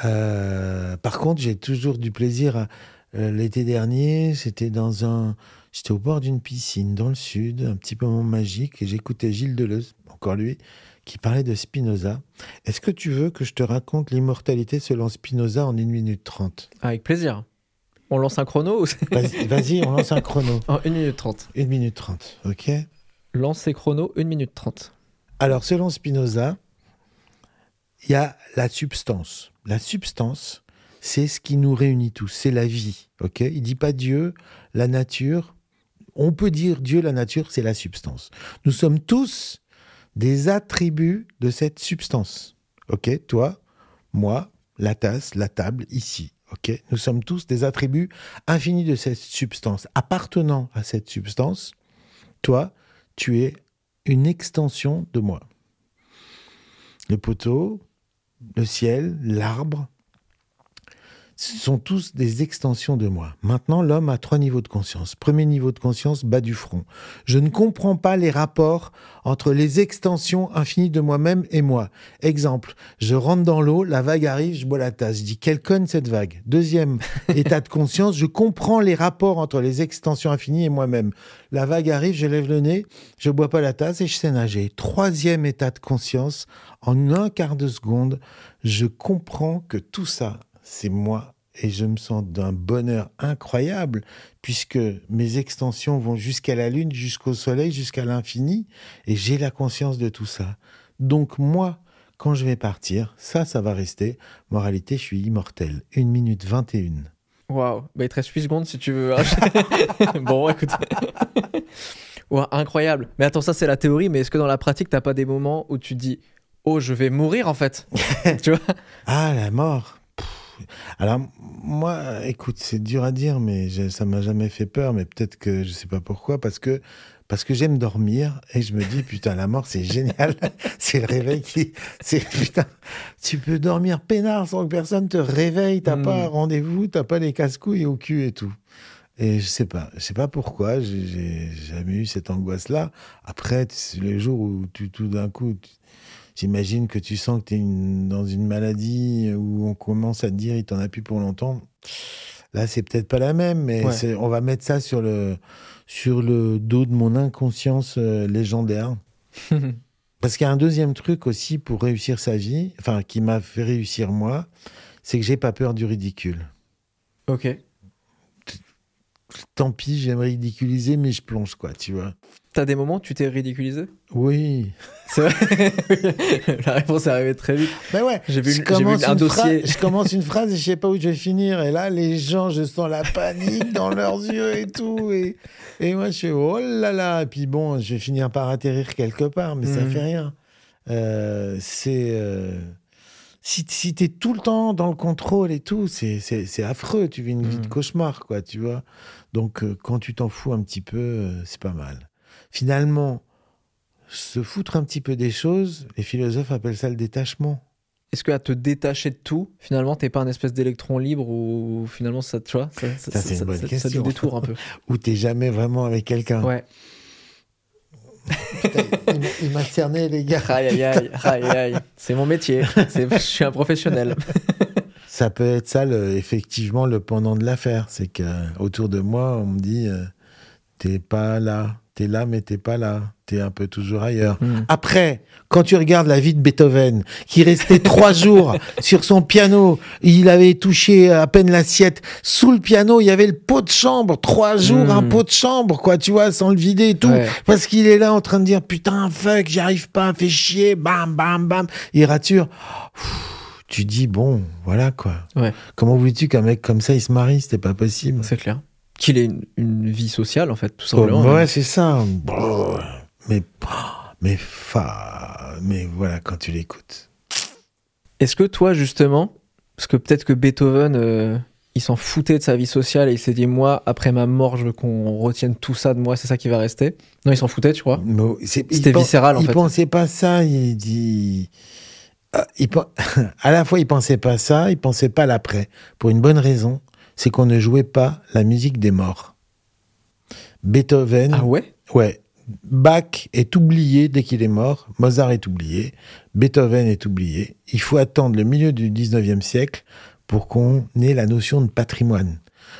Euh, par contre, j'ai toujours du plaisir. à- euh, L'été dernier, c'était dans un, j'étais au bord d'une piscine dans le sud, un petit moment magique, et j'écoutais Gilles Deleuze, encore lui, qui parlait de Spinoza. Est-ce que tu veux que je te raconte l'immortalité selon Spinoza en 1 minute 30 Avec plaisir. On lance un chrono Vas-y, on lance un chrono. En 1 minute 30. 1 minute 30, ok? Lancer chrono, 1 minute 30. Alors, selon Spinoza, il y a la substance. La substance, c'est ce qui nous réunit tous, c'est la vie. Ok? Il dit pas Dieu, la nature. On peut dire Dieu, la nature, c'est la substance. Nous sommes tous des attributs de cette substance. Ok? Toi, moi, la tasse, la table, ici. Ok? Nous sommes tous des attributs infinis de cette substance. Appartenant à cette substance, toi, tu es une extension de moi. Le poteau, le ciel, l'arbre, ce sont tous des extensions de moi. Maintenant, l'homme a trois niveaux de conscience. Premier niveau de conscience, bas du front. Je ne comprends pas les rapports entre les extensions infinies de moi-même et moi. Exemple, je rentre dans l'eau, la vague arrive, je bois la tasse. Je dis, quelle conne cette vague Deuxième état de conscience, je comprends les rapports entre les extensions infinies et moi-même. La vague arrive, je lève le nez, je bois pas la tasse et je sais nager. Troisième état de conscience, en un quart de seconde, je comprends que tout ça, c'est moi et je me sens d'un bonheur incroyable puisque mes extensions vont jusqu'à la lune, jusqu'au soleil, jusqu'à l'infini et j'ai la conscience de tout ça. Donc moi, quand je vais partir, ça, ça va rester. Moralité, je suis immortel. Une minute 21. Waouh, bah, il te reste 8 secondes si tu veux. bon, écoute. Incroyable. Mais attends, ça c'est la théorie, mais est-ce que dans la pratique, t'as pas des moments où tu dis Oh, je vais mourir en fait? Tu vois? Ah, la mort. Alors, moi, écoute, c'est dur à dire, mais je- ça m'a jamais fait peur. Mais peut-être que je sais pas pourquoi, parce que parce que j'aime dormir et je me dis putain la mort c'est génial, c'est le réveil qui, c'est putain, tu peux dormir peinard sans que personne te réveille, t'as Mm. pas rendez-vous, t'as pas les casse-couilles au cul et tout. Et je sais pas, je sais pas pourquoi, j'ai- jamais eu cette angoisse-là. Après, c'est le jour où tu tout d'un coup, tu- j'imagine que tu sens que tu es dans une maladie où on commence à te dire il t'en a plus pour longtemps. Là, c'est peut-être pas la même, mais Ouais. on va mettre ça sur le, sur le dos de mon inconscience euh, légendaire. Parce qu'il y a un deuxième truc aussi pour réussir sa vie, enfin, qui m'a fait réussir moi, c'est que j'ai pas peur du ridicule. Ok. Tant pis, j'aime ridiculiser, mais je plonge, quoi, tu vois. T'as des moments où tu t'es ridiculisé Oui. C'est vrai La réponse est arrivée très vite. Mais ouais, J'ai vu j'ai vu commence un une dossier. phrase- je commence une phrase et je sais pas où je vais finir. Et là, les gens, je sens la panique dans leurs yeux et tout. Et, et moi, je fais oh là là. Et puis bon, je vais finir par atterrir quelque part, mais ça Mhm. fait rien. Euh, c'est. euh, Si, si tu es tout le temps dans le contrôle et tout, c'est affreux. Tu vis une vie de Mhm. cauchemar, quoi, tu vois. Donc, euh, quand tu t'en fous un petit peu, c'est pas mal. Finalement, se foutre un petit peu des choses, les philosophes appellent ça le détachement. Est-ce que à te détacher de tout, finalement, t'es pas un espèce d'électron libre ou finalement ça, tu vois, ça, Ça, c'est une bonne ça, question. te détourne un peu. Où t'es jamais vraiment avec quelqu'un. Ouais. Putain, il m'a- cerné, les gars. Aïe aïe aïe, aïe aïe. C'est mon métier. Je suis un professionnel. Ça peut être ça, le- effectivement, le pendant de l'affaire. C'est que autour de moi, on me dit euh, t'es pas là, t'es là, mais t'es pas là. T'es un peu toujours ailleurs. Hmm. Après, quand tu regardes la vie de Beethoven, qui restait trois jours sur son piano, il avait touché à peine l'assiette. Sous le piano, il y avait le pot de chambre. Trois jours, un pot de chambre, quoi, tu vois, sans le vider et tout. Ouais. Parce qu'il est là en train de dire, putain, fuck, j'y arrive pas, fais chier, bam, bam, bam. Il rature. Tu dis, bon, voilà, quoi. Ouais. Comment voulais-tu qu'un mec comme ça, il se marie? C'était pas possible. C'est clair. Qu'il ait une, une vie sociale, en fait, tout simplement. Oh, ouais, c'est ça. Mais, mais, fa, mais voilà, quand tu l'écoutes. Est-ce que toi, justement, parce que peut-être que Beethoven, euh, il s'en foutait de sa vie sociale et il s'est dit, moi, après ma mort, je veux qu'on retienne tout ça de moi, c'est ça qui va rester. Non, il s'en foutait, tu vois. Il C'était viscéral, en il fait. pensait pas ça. Il dit. Ah, il à la fois, il pensait pas ça, il pensait pas l'après. Pour une bonne raison, c'est qu'on ne jouait pas la musique des morts. Beethoven, Ah ouais? ouais. Bach est oublié dès qu'il est mort, Mozart est oublié, Beethoven est oublié. Il faut attendre le milieu du 19e siècle pour qu'on ait la notion de patrimoine.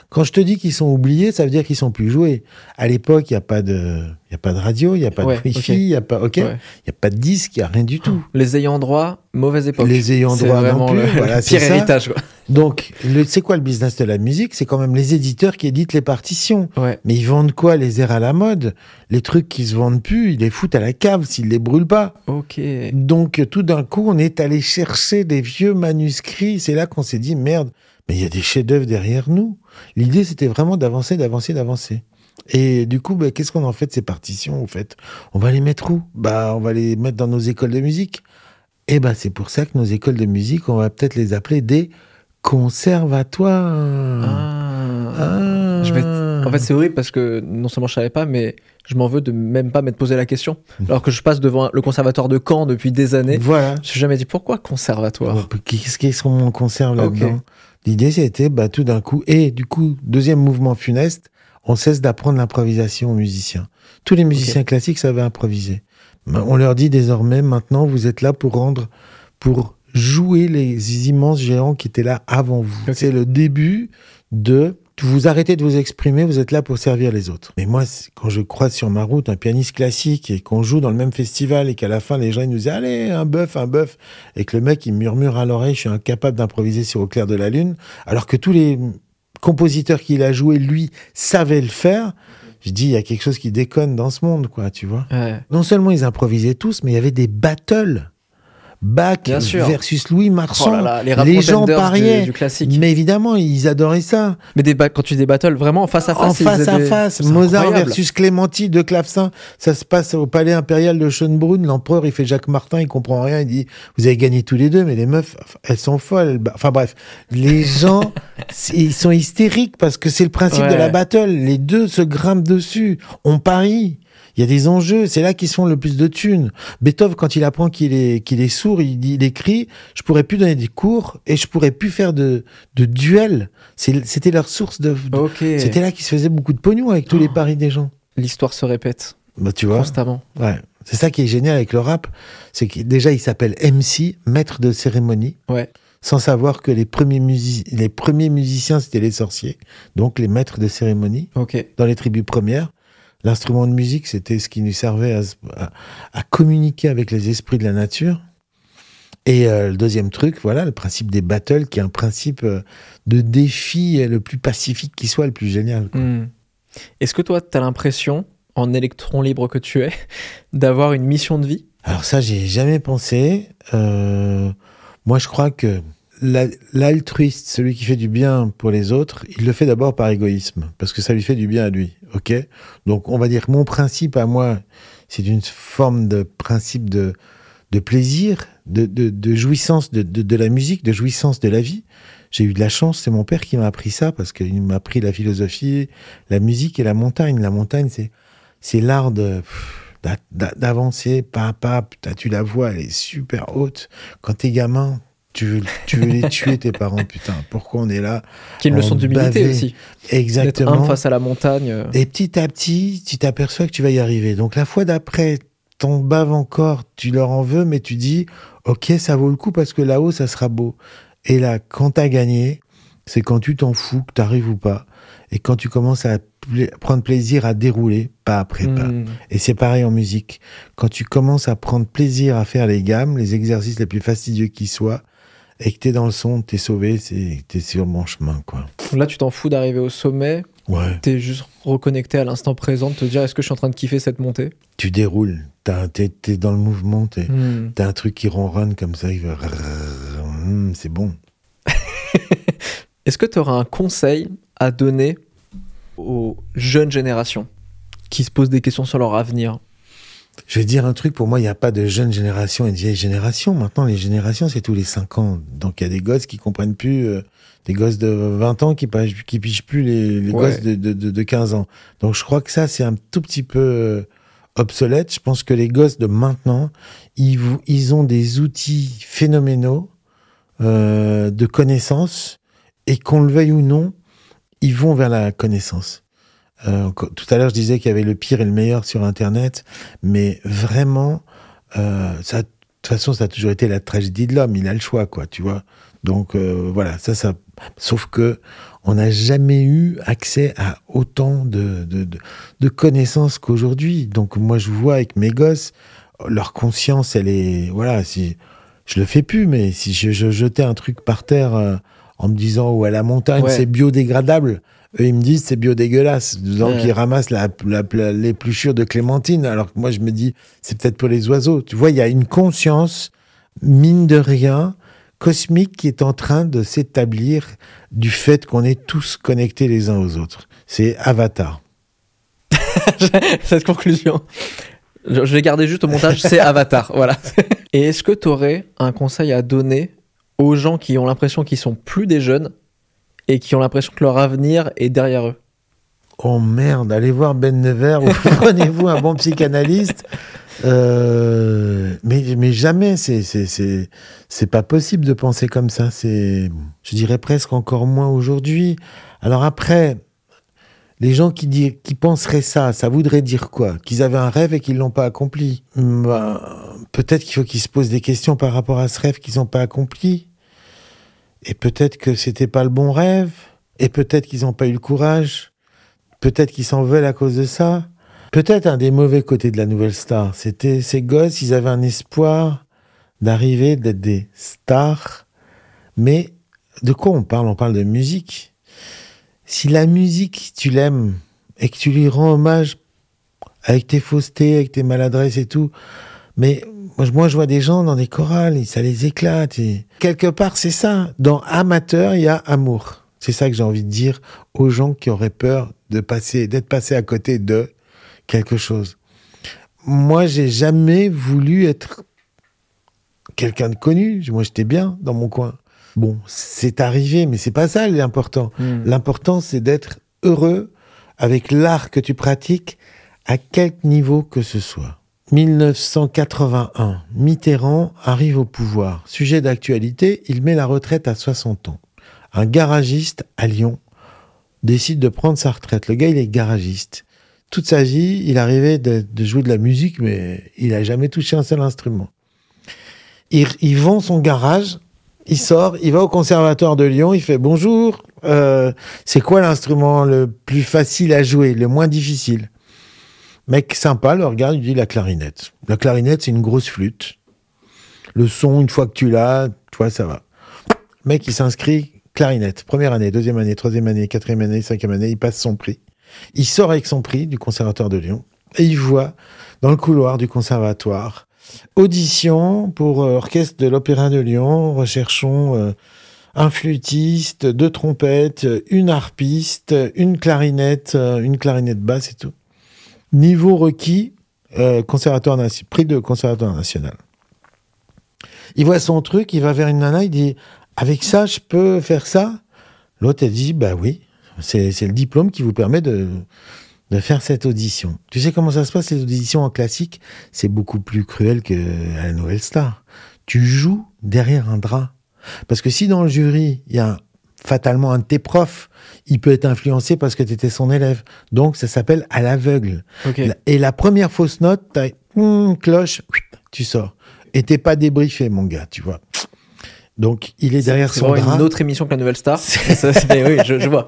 Quand je te dis qu'ils sont oubliés, ça veut dire qu'ils sont plus joués. À l'époque, il n'y a pas de, il a pas de radio, il n'y a pas Ouais, de wifi, il y a pas, ok, il Ouais. y a pas de disque, il y a rien du tout. Les ayants droit, mauvaise époque. Les ayants droit non plus, le voilà, c'est pire héritage, quoi. Donc, le- c'est quoi le business de la musique? C'est quand même les éditeurs qui éditent les partitions. Ouais. Mais ils vendent quoi Les airs à la mode? Les trucs qui se vendent plus, ils les foutent à la cave s'ils les brûlent pas. Ok. Donc, tout d'un coup, on est allé chercher des vieux manuscrits. C'est là qu'on s'est dit, merde, mais il y a des chefs-d'œuvre derrière nous. L'idée, c'était vraiment d'avancer, d'avancer, d'avancer. Et du coup, bah, qu'est-ce qu'on en fait de ces partitions, en fait? On va les mettre où? Bah, on va les mettre dans nos écoles de musique. Et ben, c'est pour ça que nos écoles de musique, on va peut-être les appeler des conservatoires. Ah. Ah. Je En fait, c'est horrible parce que non seulement je savais pas, mais je m'en veux de même pas m'être posé la question. Alors que je passe devant le conservatoire de Caen depuis des années. Voilà. Je me suis jamais dit pourquoi conservatoire? Qu'est-ce qu'on conserve là-dedans? L'idée, c'était bah, tout d'un coup, et du coup, deuxième mouvement funeste, on cesse d'apprendre l'improvisation aux musiciens. Tous les musiciens classiques savaient improviser. On leur dit désormais, maintenant, vous êtes là pour rendre, pour jouer les immenses géants qui étaient là avant vous. C'est le début de vous arrêtez de vous exprimer, vous êtes là pour servir les autres. Mais moi, quand je croise sur ma route un pianiste classique et qu'on joue dans le même festival et qu'à la fin les gens ils nous disent allez un bœuf, un bœuf, et que le mec il murmure à l'oreille, je suis incapable d'improviser sur Au clair de la lune, alors que tous les compositeurs qu'il a joué lui savaient le faire. Je dis il y a quelque chose qui déconne dans ce monde, quoi, tu vois. Ouais. Non seulement ils improvisaient tous, mais il y avait des battles. Bach Bien sûr. versus Louis Marchand. Oh là là, les gens pariaient. du- du classique. Mais évidemment, ils adoraient ça. Mais des quand tu dis des battles, vraiment face à face. en face à des- face, Mozart incroyable. versus Clémenti de Clavecin. Ça se passe au palais impérial de Schönbrunn. L'empereur, il fait Jacques Martin, il comprend rien. Il dit, vous avez gagné tous les deux, mais les meufs, elles sont folles. elles ba- Enfin bref, les gens, ils sont hystériques parce que c'est le principe de la battle. Les deux se grimpent dessus. On parie. Il y a des enjeux, c'est là qu'ils se font le plus de thunes. Beethoven, quand il apprend qu'il est, qu'il est sourd, il, écrit Je pourrais plus donner des cours et je pourrais plus faire de, de duels. C'est- C'était leur source de, c'était là qu'ils se faisaient beaucoup de pognon avec tous les paris des gens. L'histoire se répète Bah, tu vois. constamment. Ouais. C'est ça qui est génial avec le rap. C'est que déjà, il s'appelle MC, maître de cérémonie, Ouais. sans savoir que les premiers, les premiers musiciens, c'était les sorciers. Donc, les maîtres de cérémonie dans les tribus premières. L'instrument de musique, c'était ce qui nous servait à, se- à- à communiquer avec les esprits de la nature. Et euh, le deuxième truc, voilà, le principe des battles, qui est un principe euh, de défi le plus pacifique qui soit, le plus génial. Hmm. Est-ce que toi, tu as l'impression, en électron libre que tu es, d'avoir une mission de vie? Alors ça, j'y ai jamais pensé. Euh, moi, je crois que l'altruiste, celui qui fait du bien pour les autres, il le fait d'abord par égoïsme, parce que ça lui fait du bien à lui. Ok? Donc, on va dire mon principe à moi, c'est une forme de principe de, de plaisir, de, de- de jouissance de, de- la musique, de jouissance de la vie. J'ai eu de la chance, c'est mon père qui m'a appris ça, parce qu'il m'a appris la philosophie, la musique et la montagne. La montagne, c'est c'est l'art de d'avancer pas à pas. Tu la vois, elle est super haute. Quand t'es gamin, tu veux, tu veux les tuer, tes parents. Putain, pourquoi on est là Qui est une En leçon d'humilité aussi. Exactement. face à la montagne. euh. Et petit à petit, tu t'aperçois que tu vas y arriver. Donc la fois d'après, t'en baves encore, tu leur en veux, mais tu dis, ok, ça vaut le coup parce que là-haut, ça sera beau. Et là, quand t'as gagné, c'est quand tu t'en fous, que t'arrives ou pas. Et quand tu commences à prendre plaisir à dérouler, pas après pas. Hmm. Et c'est pareil en musique. Quand tu commences à prendre plaisir à faire les gammes, les exercices les plus fastidieux qui soient, et que t'es dans le son, t'es sauvé, t'es sur bon chemin, quoi. Là, tu t'en fous d'arriver au sommet. Ouais. T'es juste reconnecté à l'instant présent, de te dire est-ce que je suis en train de kiffer cette montée? Tu déroules, T'as- t'es t'es dans le mouvement, Hmm. t'as un truc qui ronronne comme ça, il va... Hum, c'est bon. Est-ce que tu auras un conseil à donner aux jeunes générations qui se posent des questions sur leur avenir? Je vais dire un truc, pour moi, il n'y a pas de jeune génération et de vieille génération. Maintenant, les générations, c'est tous les 5 ans. Donc, il y a des gosses qui comprennent plus, euh, des gosses de 20 ans qui, qui pigent plus les, les Ouais. gosses de, de, de- de 15 ans. Donc, je crois que ça, c'est un tout petit peu euh, obsolète. Je pense que les gosses de maintenant, ils, vous- ils ont des outils phénoménaux euh, de connaissances et qu'on le veuille ou non, ils vont vers la connaissance. Euh, tout à l'heure, je disais qu'il y avait le pire et le meilleur sur Internet, mais vraiment, euh, ça, de toute façon, ça a toujours été la tragédie de l'homme. Il a le choix, quoi, tu vois. Donc euh, voilà, ça, ça. Sauf que on n'a jamais eu accès à autant de, de, de, de connaissances qu'aujourd'hui. Donc moi, je vois avec mes gosses, leur conscience, elle est, voilà, si je le fais plus, mais si je, je jetais un truc par terre euh, en me disant ou à la montagne, Ouais. c'est biodégradable. Eux, ils me disent c'est biodégueulasse. Donc, Ouais. ils ramassent l'épluchure de clémentine. Alors que moi, je me dis, c'est peut-être pour les oiseaux. Tu vois, il y a une conscience, mine de rien, cosmique qui est en train de s'établir du fait qu'on est tous connectés les uns aux autres. C'est Avatar. Cette conclusion. Je je vais garder juste au montage, c'est Avatar. Voilà. Et est-ce que tu aurais un conseil à donner aux gens qui ont l'impression qu'ils sont plus des jeunes et qui ont l'impression que leur avenir est derrière eux Oh merde, allez voir Ben Never ou prenez-vous un bon psychanalyste. Euh, mais, mais jamais, c'est, pas possible de penser comme ça. Je dirais presque encore moins aujourd'hui. Alors après, les gens qui, penseraient ça, ça voudrait dire quoi? Qu'ils avaient un rêve et qu'ils l'ont pas accompli? Ben, peut-être qu'il faut qu'ils se posent des questions par rapport à ce rêve qu'ils n'ont pas accompli. Et peut-être que c'était pas le bon rêve. Et peut-être qu'ils n'ont pas eu le courage. Peut-être qu'ils s'en veulent à cause de ça. Peut-être un des mauvais côtés de la nouvelle star, c'était ces gosses, ils avaient un espoir d'arriver, d'être des stars. Mais de quoi on parle? On parle de musique. Si la musique, tu l'aimes et que tu lui rends hommage avec tes faussetés, avec tes maladresses et tout, mais moi, je- moi je vois des gens dans des chorales, et ça les éclate. Et... Quelque part, c'est ça. Dans amateur, il y a amour. C'est ça que j'ai envie de dire aux gens qui auraient peur de passer, d'être passés à côté de quelque chose. Moi, j'ai jamais voulu être quelqu'un de connu. Moi, j'étais bien dans mon coin. Bon, c'est arrivé, mais c'est pas ça l'important. L'important, c'est d'être heureux avec l'art que tu pratiques à quelque niveau que ce soit. 1981, Mitterrand arrive au pouvoir. Sujet d'actualité, il met la retraite à 60 ans. Un garagiste à Lyon décide de prendre sa retraite. Le gars, il est garagiste. Toute sa vie, il arrivait de, de jouer de la musique, mais il n'a jamais touché un seul instrument. Il, il vend son garage, il sort, il va au conservatoire de Lyon, il fait bonjour, euh, c'est quoi l'instrument le plus facile à jouer, le moins difficile? Mec sympa le regarde, il dit la clarinette. La clarinette, c'est une grosse flûte. Le son, une fois que tu l'as, tu vois, ça va. Mec, il s'inscrit clarinette. Première année, deuxième année, troisième année, quatrième année, cinquième année, il passe son prix. Il sort avec son prix du conservatoire de Lyon. et il voit dans le couloir du conservatoire audition pour euh, orchestre de l'Opéra de Lyon. Recherchons euh, un flûtiste, deux trompettes, une harpiste, une clarinette, euh, une clarinette basse et tout. Niveau requis, euh, conservatoire prix de conservatoire national. Il voit son truc, il va vers une nana, il dit Avec ça, je peux faire ça? L'autre, elle dit Bah oui, c'est c'est le diplôme qui vous permet de, de faire cette audition. Tu sais comment ça se passe, les auditions en classique? C'est beaucoup plus cruel que à la Nouvelle Star. Tu joues derrière un drap. Parce que si dans le jury, il y a fatalement un de tes profs, il peut être influencé parce que tu étais son élève. Donc, ça s'appelle à l'aveugle. Et la première fausse note, t'as hum, cloche, tu sors. Et t'es pas débriefé, mon gars, tu vois. Donc, il est derrière C'est son vraiment drap. une autre émission que la Nouvelle Star. Ça, oui, je, je vois.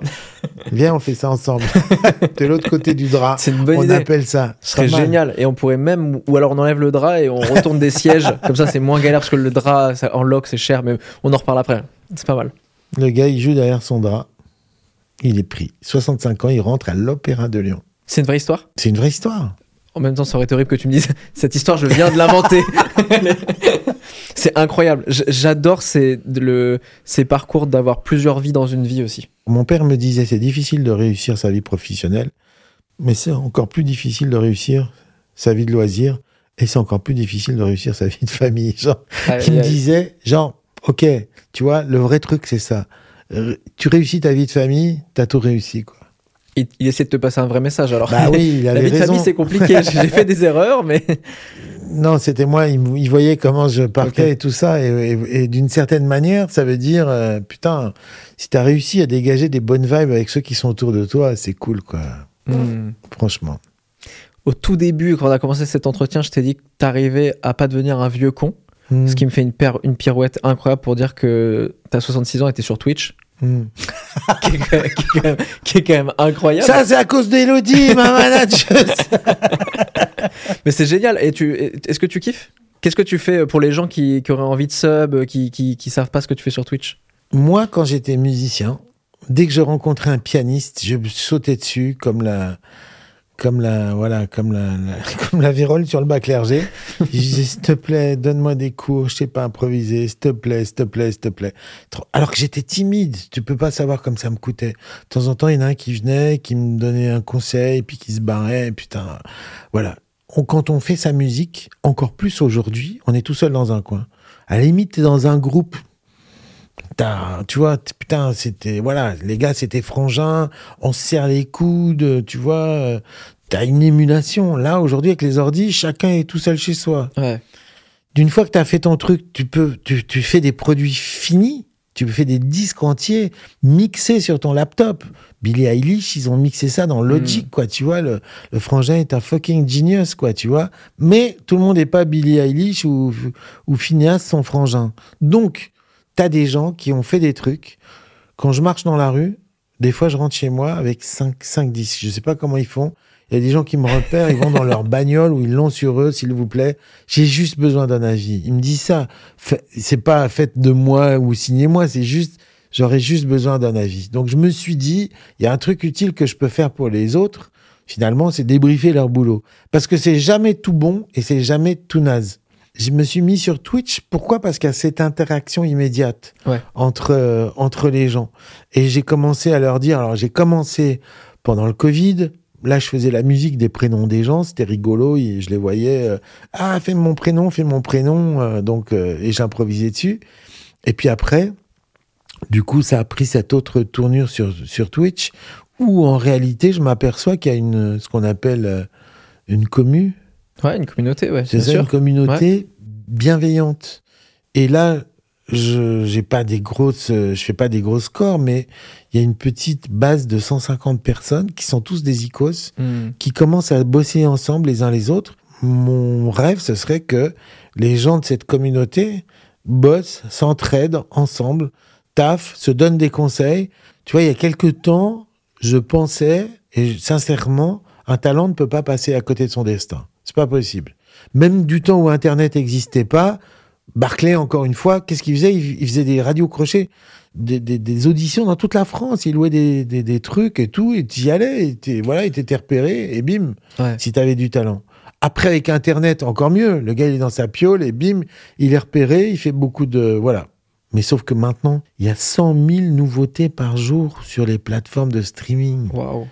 Viens, on fait ça ensemble. de l'autre côté du drap. C'est une bonne on idée. appelle ça. Ce serait génial. Et on pourrait même, ou alors on enlève le drap et on retourne des sièges. Comme ça, c'est moins galère parce que le drap ça- en lock, c'est cher, mais on en reparle après. C'est pas mal. Le gars, il joue derrière son drap. Il est pris. 65 ans, il rentre à l'Opéra de Lyon. C'est une vraie histoire? C'est une vraie histoire. En même temps, ça aurait été horrible que tu me dises cette histoire, je viens de l'inventer. c'est incroyable. J'adore ces, le, ces parcours d'avoir plusieurs vies dans une vie aussi. Mon père me disait c'est difficile de réussir sa vie professionnelle, mais c'est encore plus difficile de réussir sa vie de loisir, et c'est encore plus difficile de réussir sa vie de famille. Genre, il me disait, genre, ok, tu vois, le vrai truc, c'est ça. Euh, Tu réussis ta vie de famille, t'as tout réussi, quoi. il, il essaie de te passer un vrai message. Alors, Bah oui, il la vie de famille, c'est compliqué. J'ai fait des erreurs, mais Non, c'était moi, il, voyait comment je partais et tout ça, et, et- et d'une certaine manière, ça veut dire, euh, putain, si t'as réussi à dégager des bonnes vibes avec ceux qui sont autour de toi, c'est cool, quoi. Hmm. Franchement. au tout début, quand on a commencé cet entretien, je t'ai dit que t'arrivais à pas devenir un vieux con. Hmm. Ce qui me fait une, une pirouette incroyable pour dire que t'as 66 ans et t'es sur Twitch. Hmm. qui, est quand même, qui est quand même- qui est quand même incroyable. Ça, c'est à cause d'Elodie, ma manager. Mais c'est génial. Et tu, est-ce que tu kiffes? Qu'est-ce que tu fais pour les gens qui, qui auraient envie de sub, qui, qui, qui savent pas ce que tu fais sur Twitch? Moi, quand j'étais musicien, dès que je rencontrais un pianiste, je sautais dessus comme la, comme la, voilà, comme la, comme la vérole sur le bas clergé. je disais, s'il te plaît, donne-moi des cours, je sais pas improviser, s'il te plaît, s'il te plaît, s'il te plaît. Alors que j'étais timide, tu peux pas savoir comme ça me coûtait. De temps en temps, il y en a un qui venait, qui me donnait un conseil, puis qui se barrait, putain, voilà. Quand on fait sa musique, encore plus aujourd'hui, on est tout seul dans un coin. À la limite, t'es dans un groupe, tu vois, putain, c'était, voilà, les gars, c'était frangin, on se serre les coudes, tu vois, euh, t'as une émulation. Là, aujourd'hui, avec les ordis, chacun est tout seul chez soi. Ouais. D'une fois que t'as fait ton truc, tu peux, tu, tu fais des produits finis, tu fais des disques entiers mixés sur ton laptop. Billie Eilish, ils ont mixé ça dans Logic, quoi, tu vois, le, le frangin est un fucking genius, quoi, tu vois. Mais tout le monde n'est pas Billie Eilish ou, ou Phineas, son frangin. Donc, t'as des gens qui ont fait des trucs. Quand je marche dans la rue, des fois, je rentre chez moi avec 5, 5 disques. Je sais pas comment ils font. Il y a des gens qui me repèrent, ils vont dans leur bagnole ou ils l'ont sur eux, s'il vous plaît. J'ai juste besoin d'un avis. Ils me disent ça. C'est pas fait de moi ou signez-moi, c'est juste, j'aurais juste besoin d'un avis. Donc je me suis dit, il y a un truc utile que je peux faire pour les autres. Finalement, c'est débriefer leur boulot. Parce que c'est jamais tout bon et c'est jamais tout naze. Je me suis mis sur Twitch. Pourquoi? Parce qu'il y a cette interaction immédiate Ouais. entre, euh, entre les gens. Et j'ai commencé à leur dire, alors j'ai commencé pendant le Covid. Là, je faisais la musique des prénoms des gens, c'était rigolo, et je les voyais. euh, ah, fais mon prénom, fais mon prénom, euh, donc et j'improvisais dessus. Et puis après, du coup, ça a pris cette autre tournure sur sur Twitch, où en réalité, je m'aperçois qu'il y a une ce qu'on appelle une commu, Ouais, une communauté, ouais. c'est ça, sûr. une communauté bienveillante. Et là, je j'ai pas des grosses, euh, je fais pas des gros scores, mais il y a une petite base de 150 personnes qui sont tous des icos, Hmm. qui commencent à bosser ensemble les uns les autres. Mon rêve, ce serait que les gens de cette communauté bossent, s'entraident ensemble, taffent, se donnent des conseils. Tu vois, il y a quelques temps, je pensais, et sincèrement, un talent ne peut pas passer à côté de son destin. C'est pas possible. Même du temps où Internet n'existait pas, Barclay, encore une fois, qu'est-ce qu'il faisait? Il, il faisait des radios crochets, des, des- des auditions dans toute la France. Il louait des, trucs et tout, et tu y allais, et voilà, il t'était repéré, et bim, Ouais. si tu avais du talent. Après, avec Internet, encore mieux. Le gars, il est dans sa piole, et bim, il est repéré, il fait beaucoup de. Voilà. Mais sauf que maintenant, il y a 100 000 nouveautés par jour sur les plateformes de streaming. Waouh.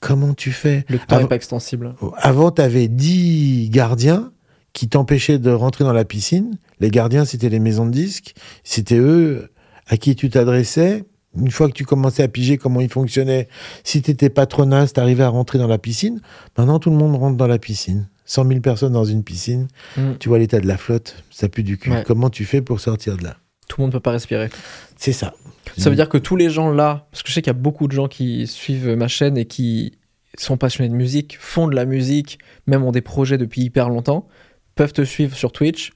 Comment tu fais Le temps n'est pas extensible. avant, tu avais 10 gardiens qui t'empêchaient de rentrer dans la piscine. Les gardiens, c'était les maisons de disques. C'était eux à qui tu t'adressais. Une fois que tu commençais à piger comment ils fonctionnaient, si tu étais patronasse, tu arrivais à rentrer dans la piscine. Maintenant, tout le monde rentre dans la piscine. 100 000 personnes dans une piscine. Mm. Tu vois l'état de la flotte, ça pue du cul. Ouais. Comment tu fais pour sortir de là? Tout le monde ne peut pas respirer. C'est ça. Ça veut dire que tous les gens là, parce que je sais qu'il y a beaucoup de gens qui suivent ma chaîne et qui sont passionnés de musique, font de la musique, même ont des projets depuis hyper longtemps, peuvent te suivre sur Twitch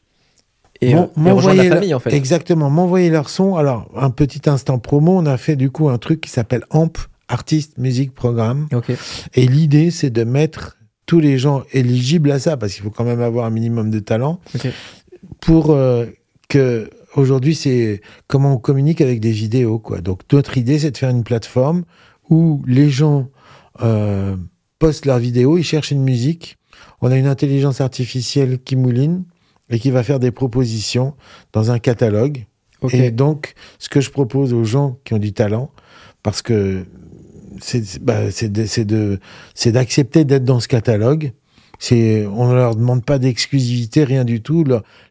et, M'en- euh, et rejoindre la famille en fait. Exactement, m'envoyer leur son. Alors, un petit instant promo, on a fait du coup un truc qui s'appelle AMP, Artiste Musique Programme. Ok. Et l'idée, c'est de mettre tous les gens éligibles à ça, parce qu'il faut quand même avoir un minimum de talent, Ok. pour euh, que aujourd'hui, c'est comment on communique avec des vidéos. Quoi. Donc, notre idée, c'est de faire une plateforme où les gens euh, postent leurs vidéos, ils cherchent une musique. On a une intelligence artificielle qui mouline et qui va faire des propositions dans un catalogue. Et donc, ce que je propose aux gens qui ont du talent, parce que c'est bah, d'accepter d'être dans ce catalogue. On ne leur demande pas d'exclusivité, rien du tout.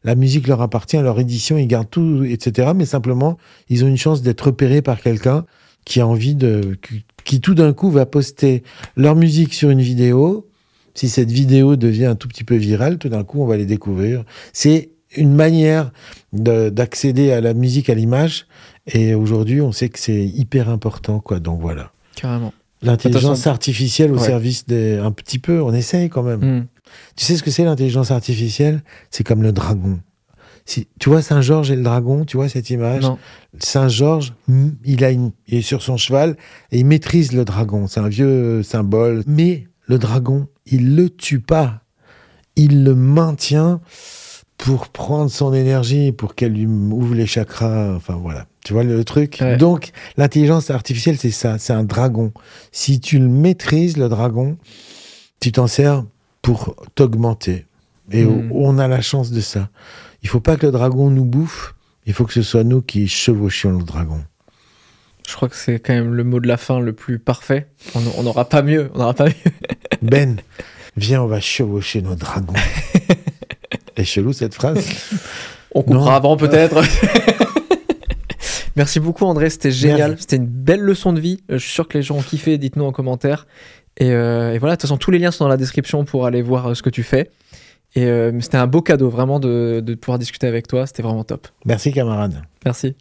La musique leur appartient, leur édition, ils gardent tout, etc. Mais simplement, ils ont une chance d'être repérés par quelqu'un qui a envie de, qui, qui tout d'un coup va poster leur musique sur une vidéo. Si cette vidéo devient un tout petit peu virale, tout d'un coup, on va les découvrir. C'est une manière de- d'accéder à la musique, à l'image. Et aujourd'hui, on sait que c'est hyper important, quoi. Donc voilà. Carrément. L'intelligence artificielle au Ouais. service des. Un petit peu, on essaye quand même. Hmm. Tu sais ce que c'est l'intelligence artificielle? C'est comme le dragon. Si, tu vois Saint-Georges et le dragon, tu vois cette image? Saint-Georges, hmm, il, a une- il est sur son cheval et il maîtrise le dragon. C'est un vieux symbole. Mais le dragon, il le tue pas. Il le maintient pour prendre son énergie, pour qu'elle lui ouvre les chakras. Enfin voilà. Tu vois le truc Ouais. Donc, l'intelligence artificielle, c'est ça. C'est un dragon. Si tu le maîtrises, le dragon, tu t'en sers pour t'augmenter. Et Hmm. on a la chance de ça. Il faut pas que le dragon nous bouffe. Il faut que ce soit nous qui chevauchions le dragon. Je crois que c'est quand même le mot de la fin le plus parfait. On n'aura pas mieux. On n'aura pas mieux. Ben, viens, on va chevaucher nos dragons. C'est chelou cette phrase. On coupera Non. avant peut-être. Merci beaucoup André, c'était génial. C'était une belle leçon de vie. Euh, Je suis sûr que les gens ont kiffé. Dites-nous en commentaire. Et, euh, et voilà, de toute façon, tous les liens sont dans la description pour aller voir euh, ce que tu fais. Et euh, c'était un beau cadeau vraiment de, de pouvoir discuter avec toi. C'était vraiment top. Merci camarade. Merci.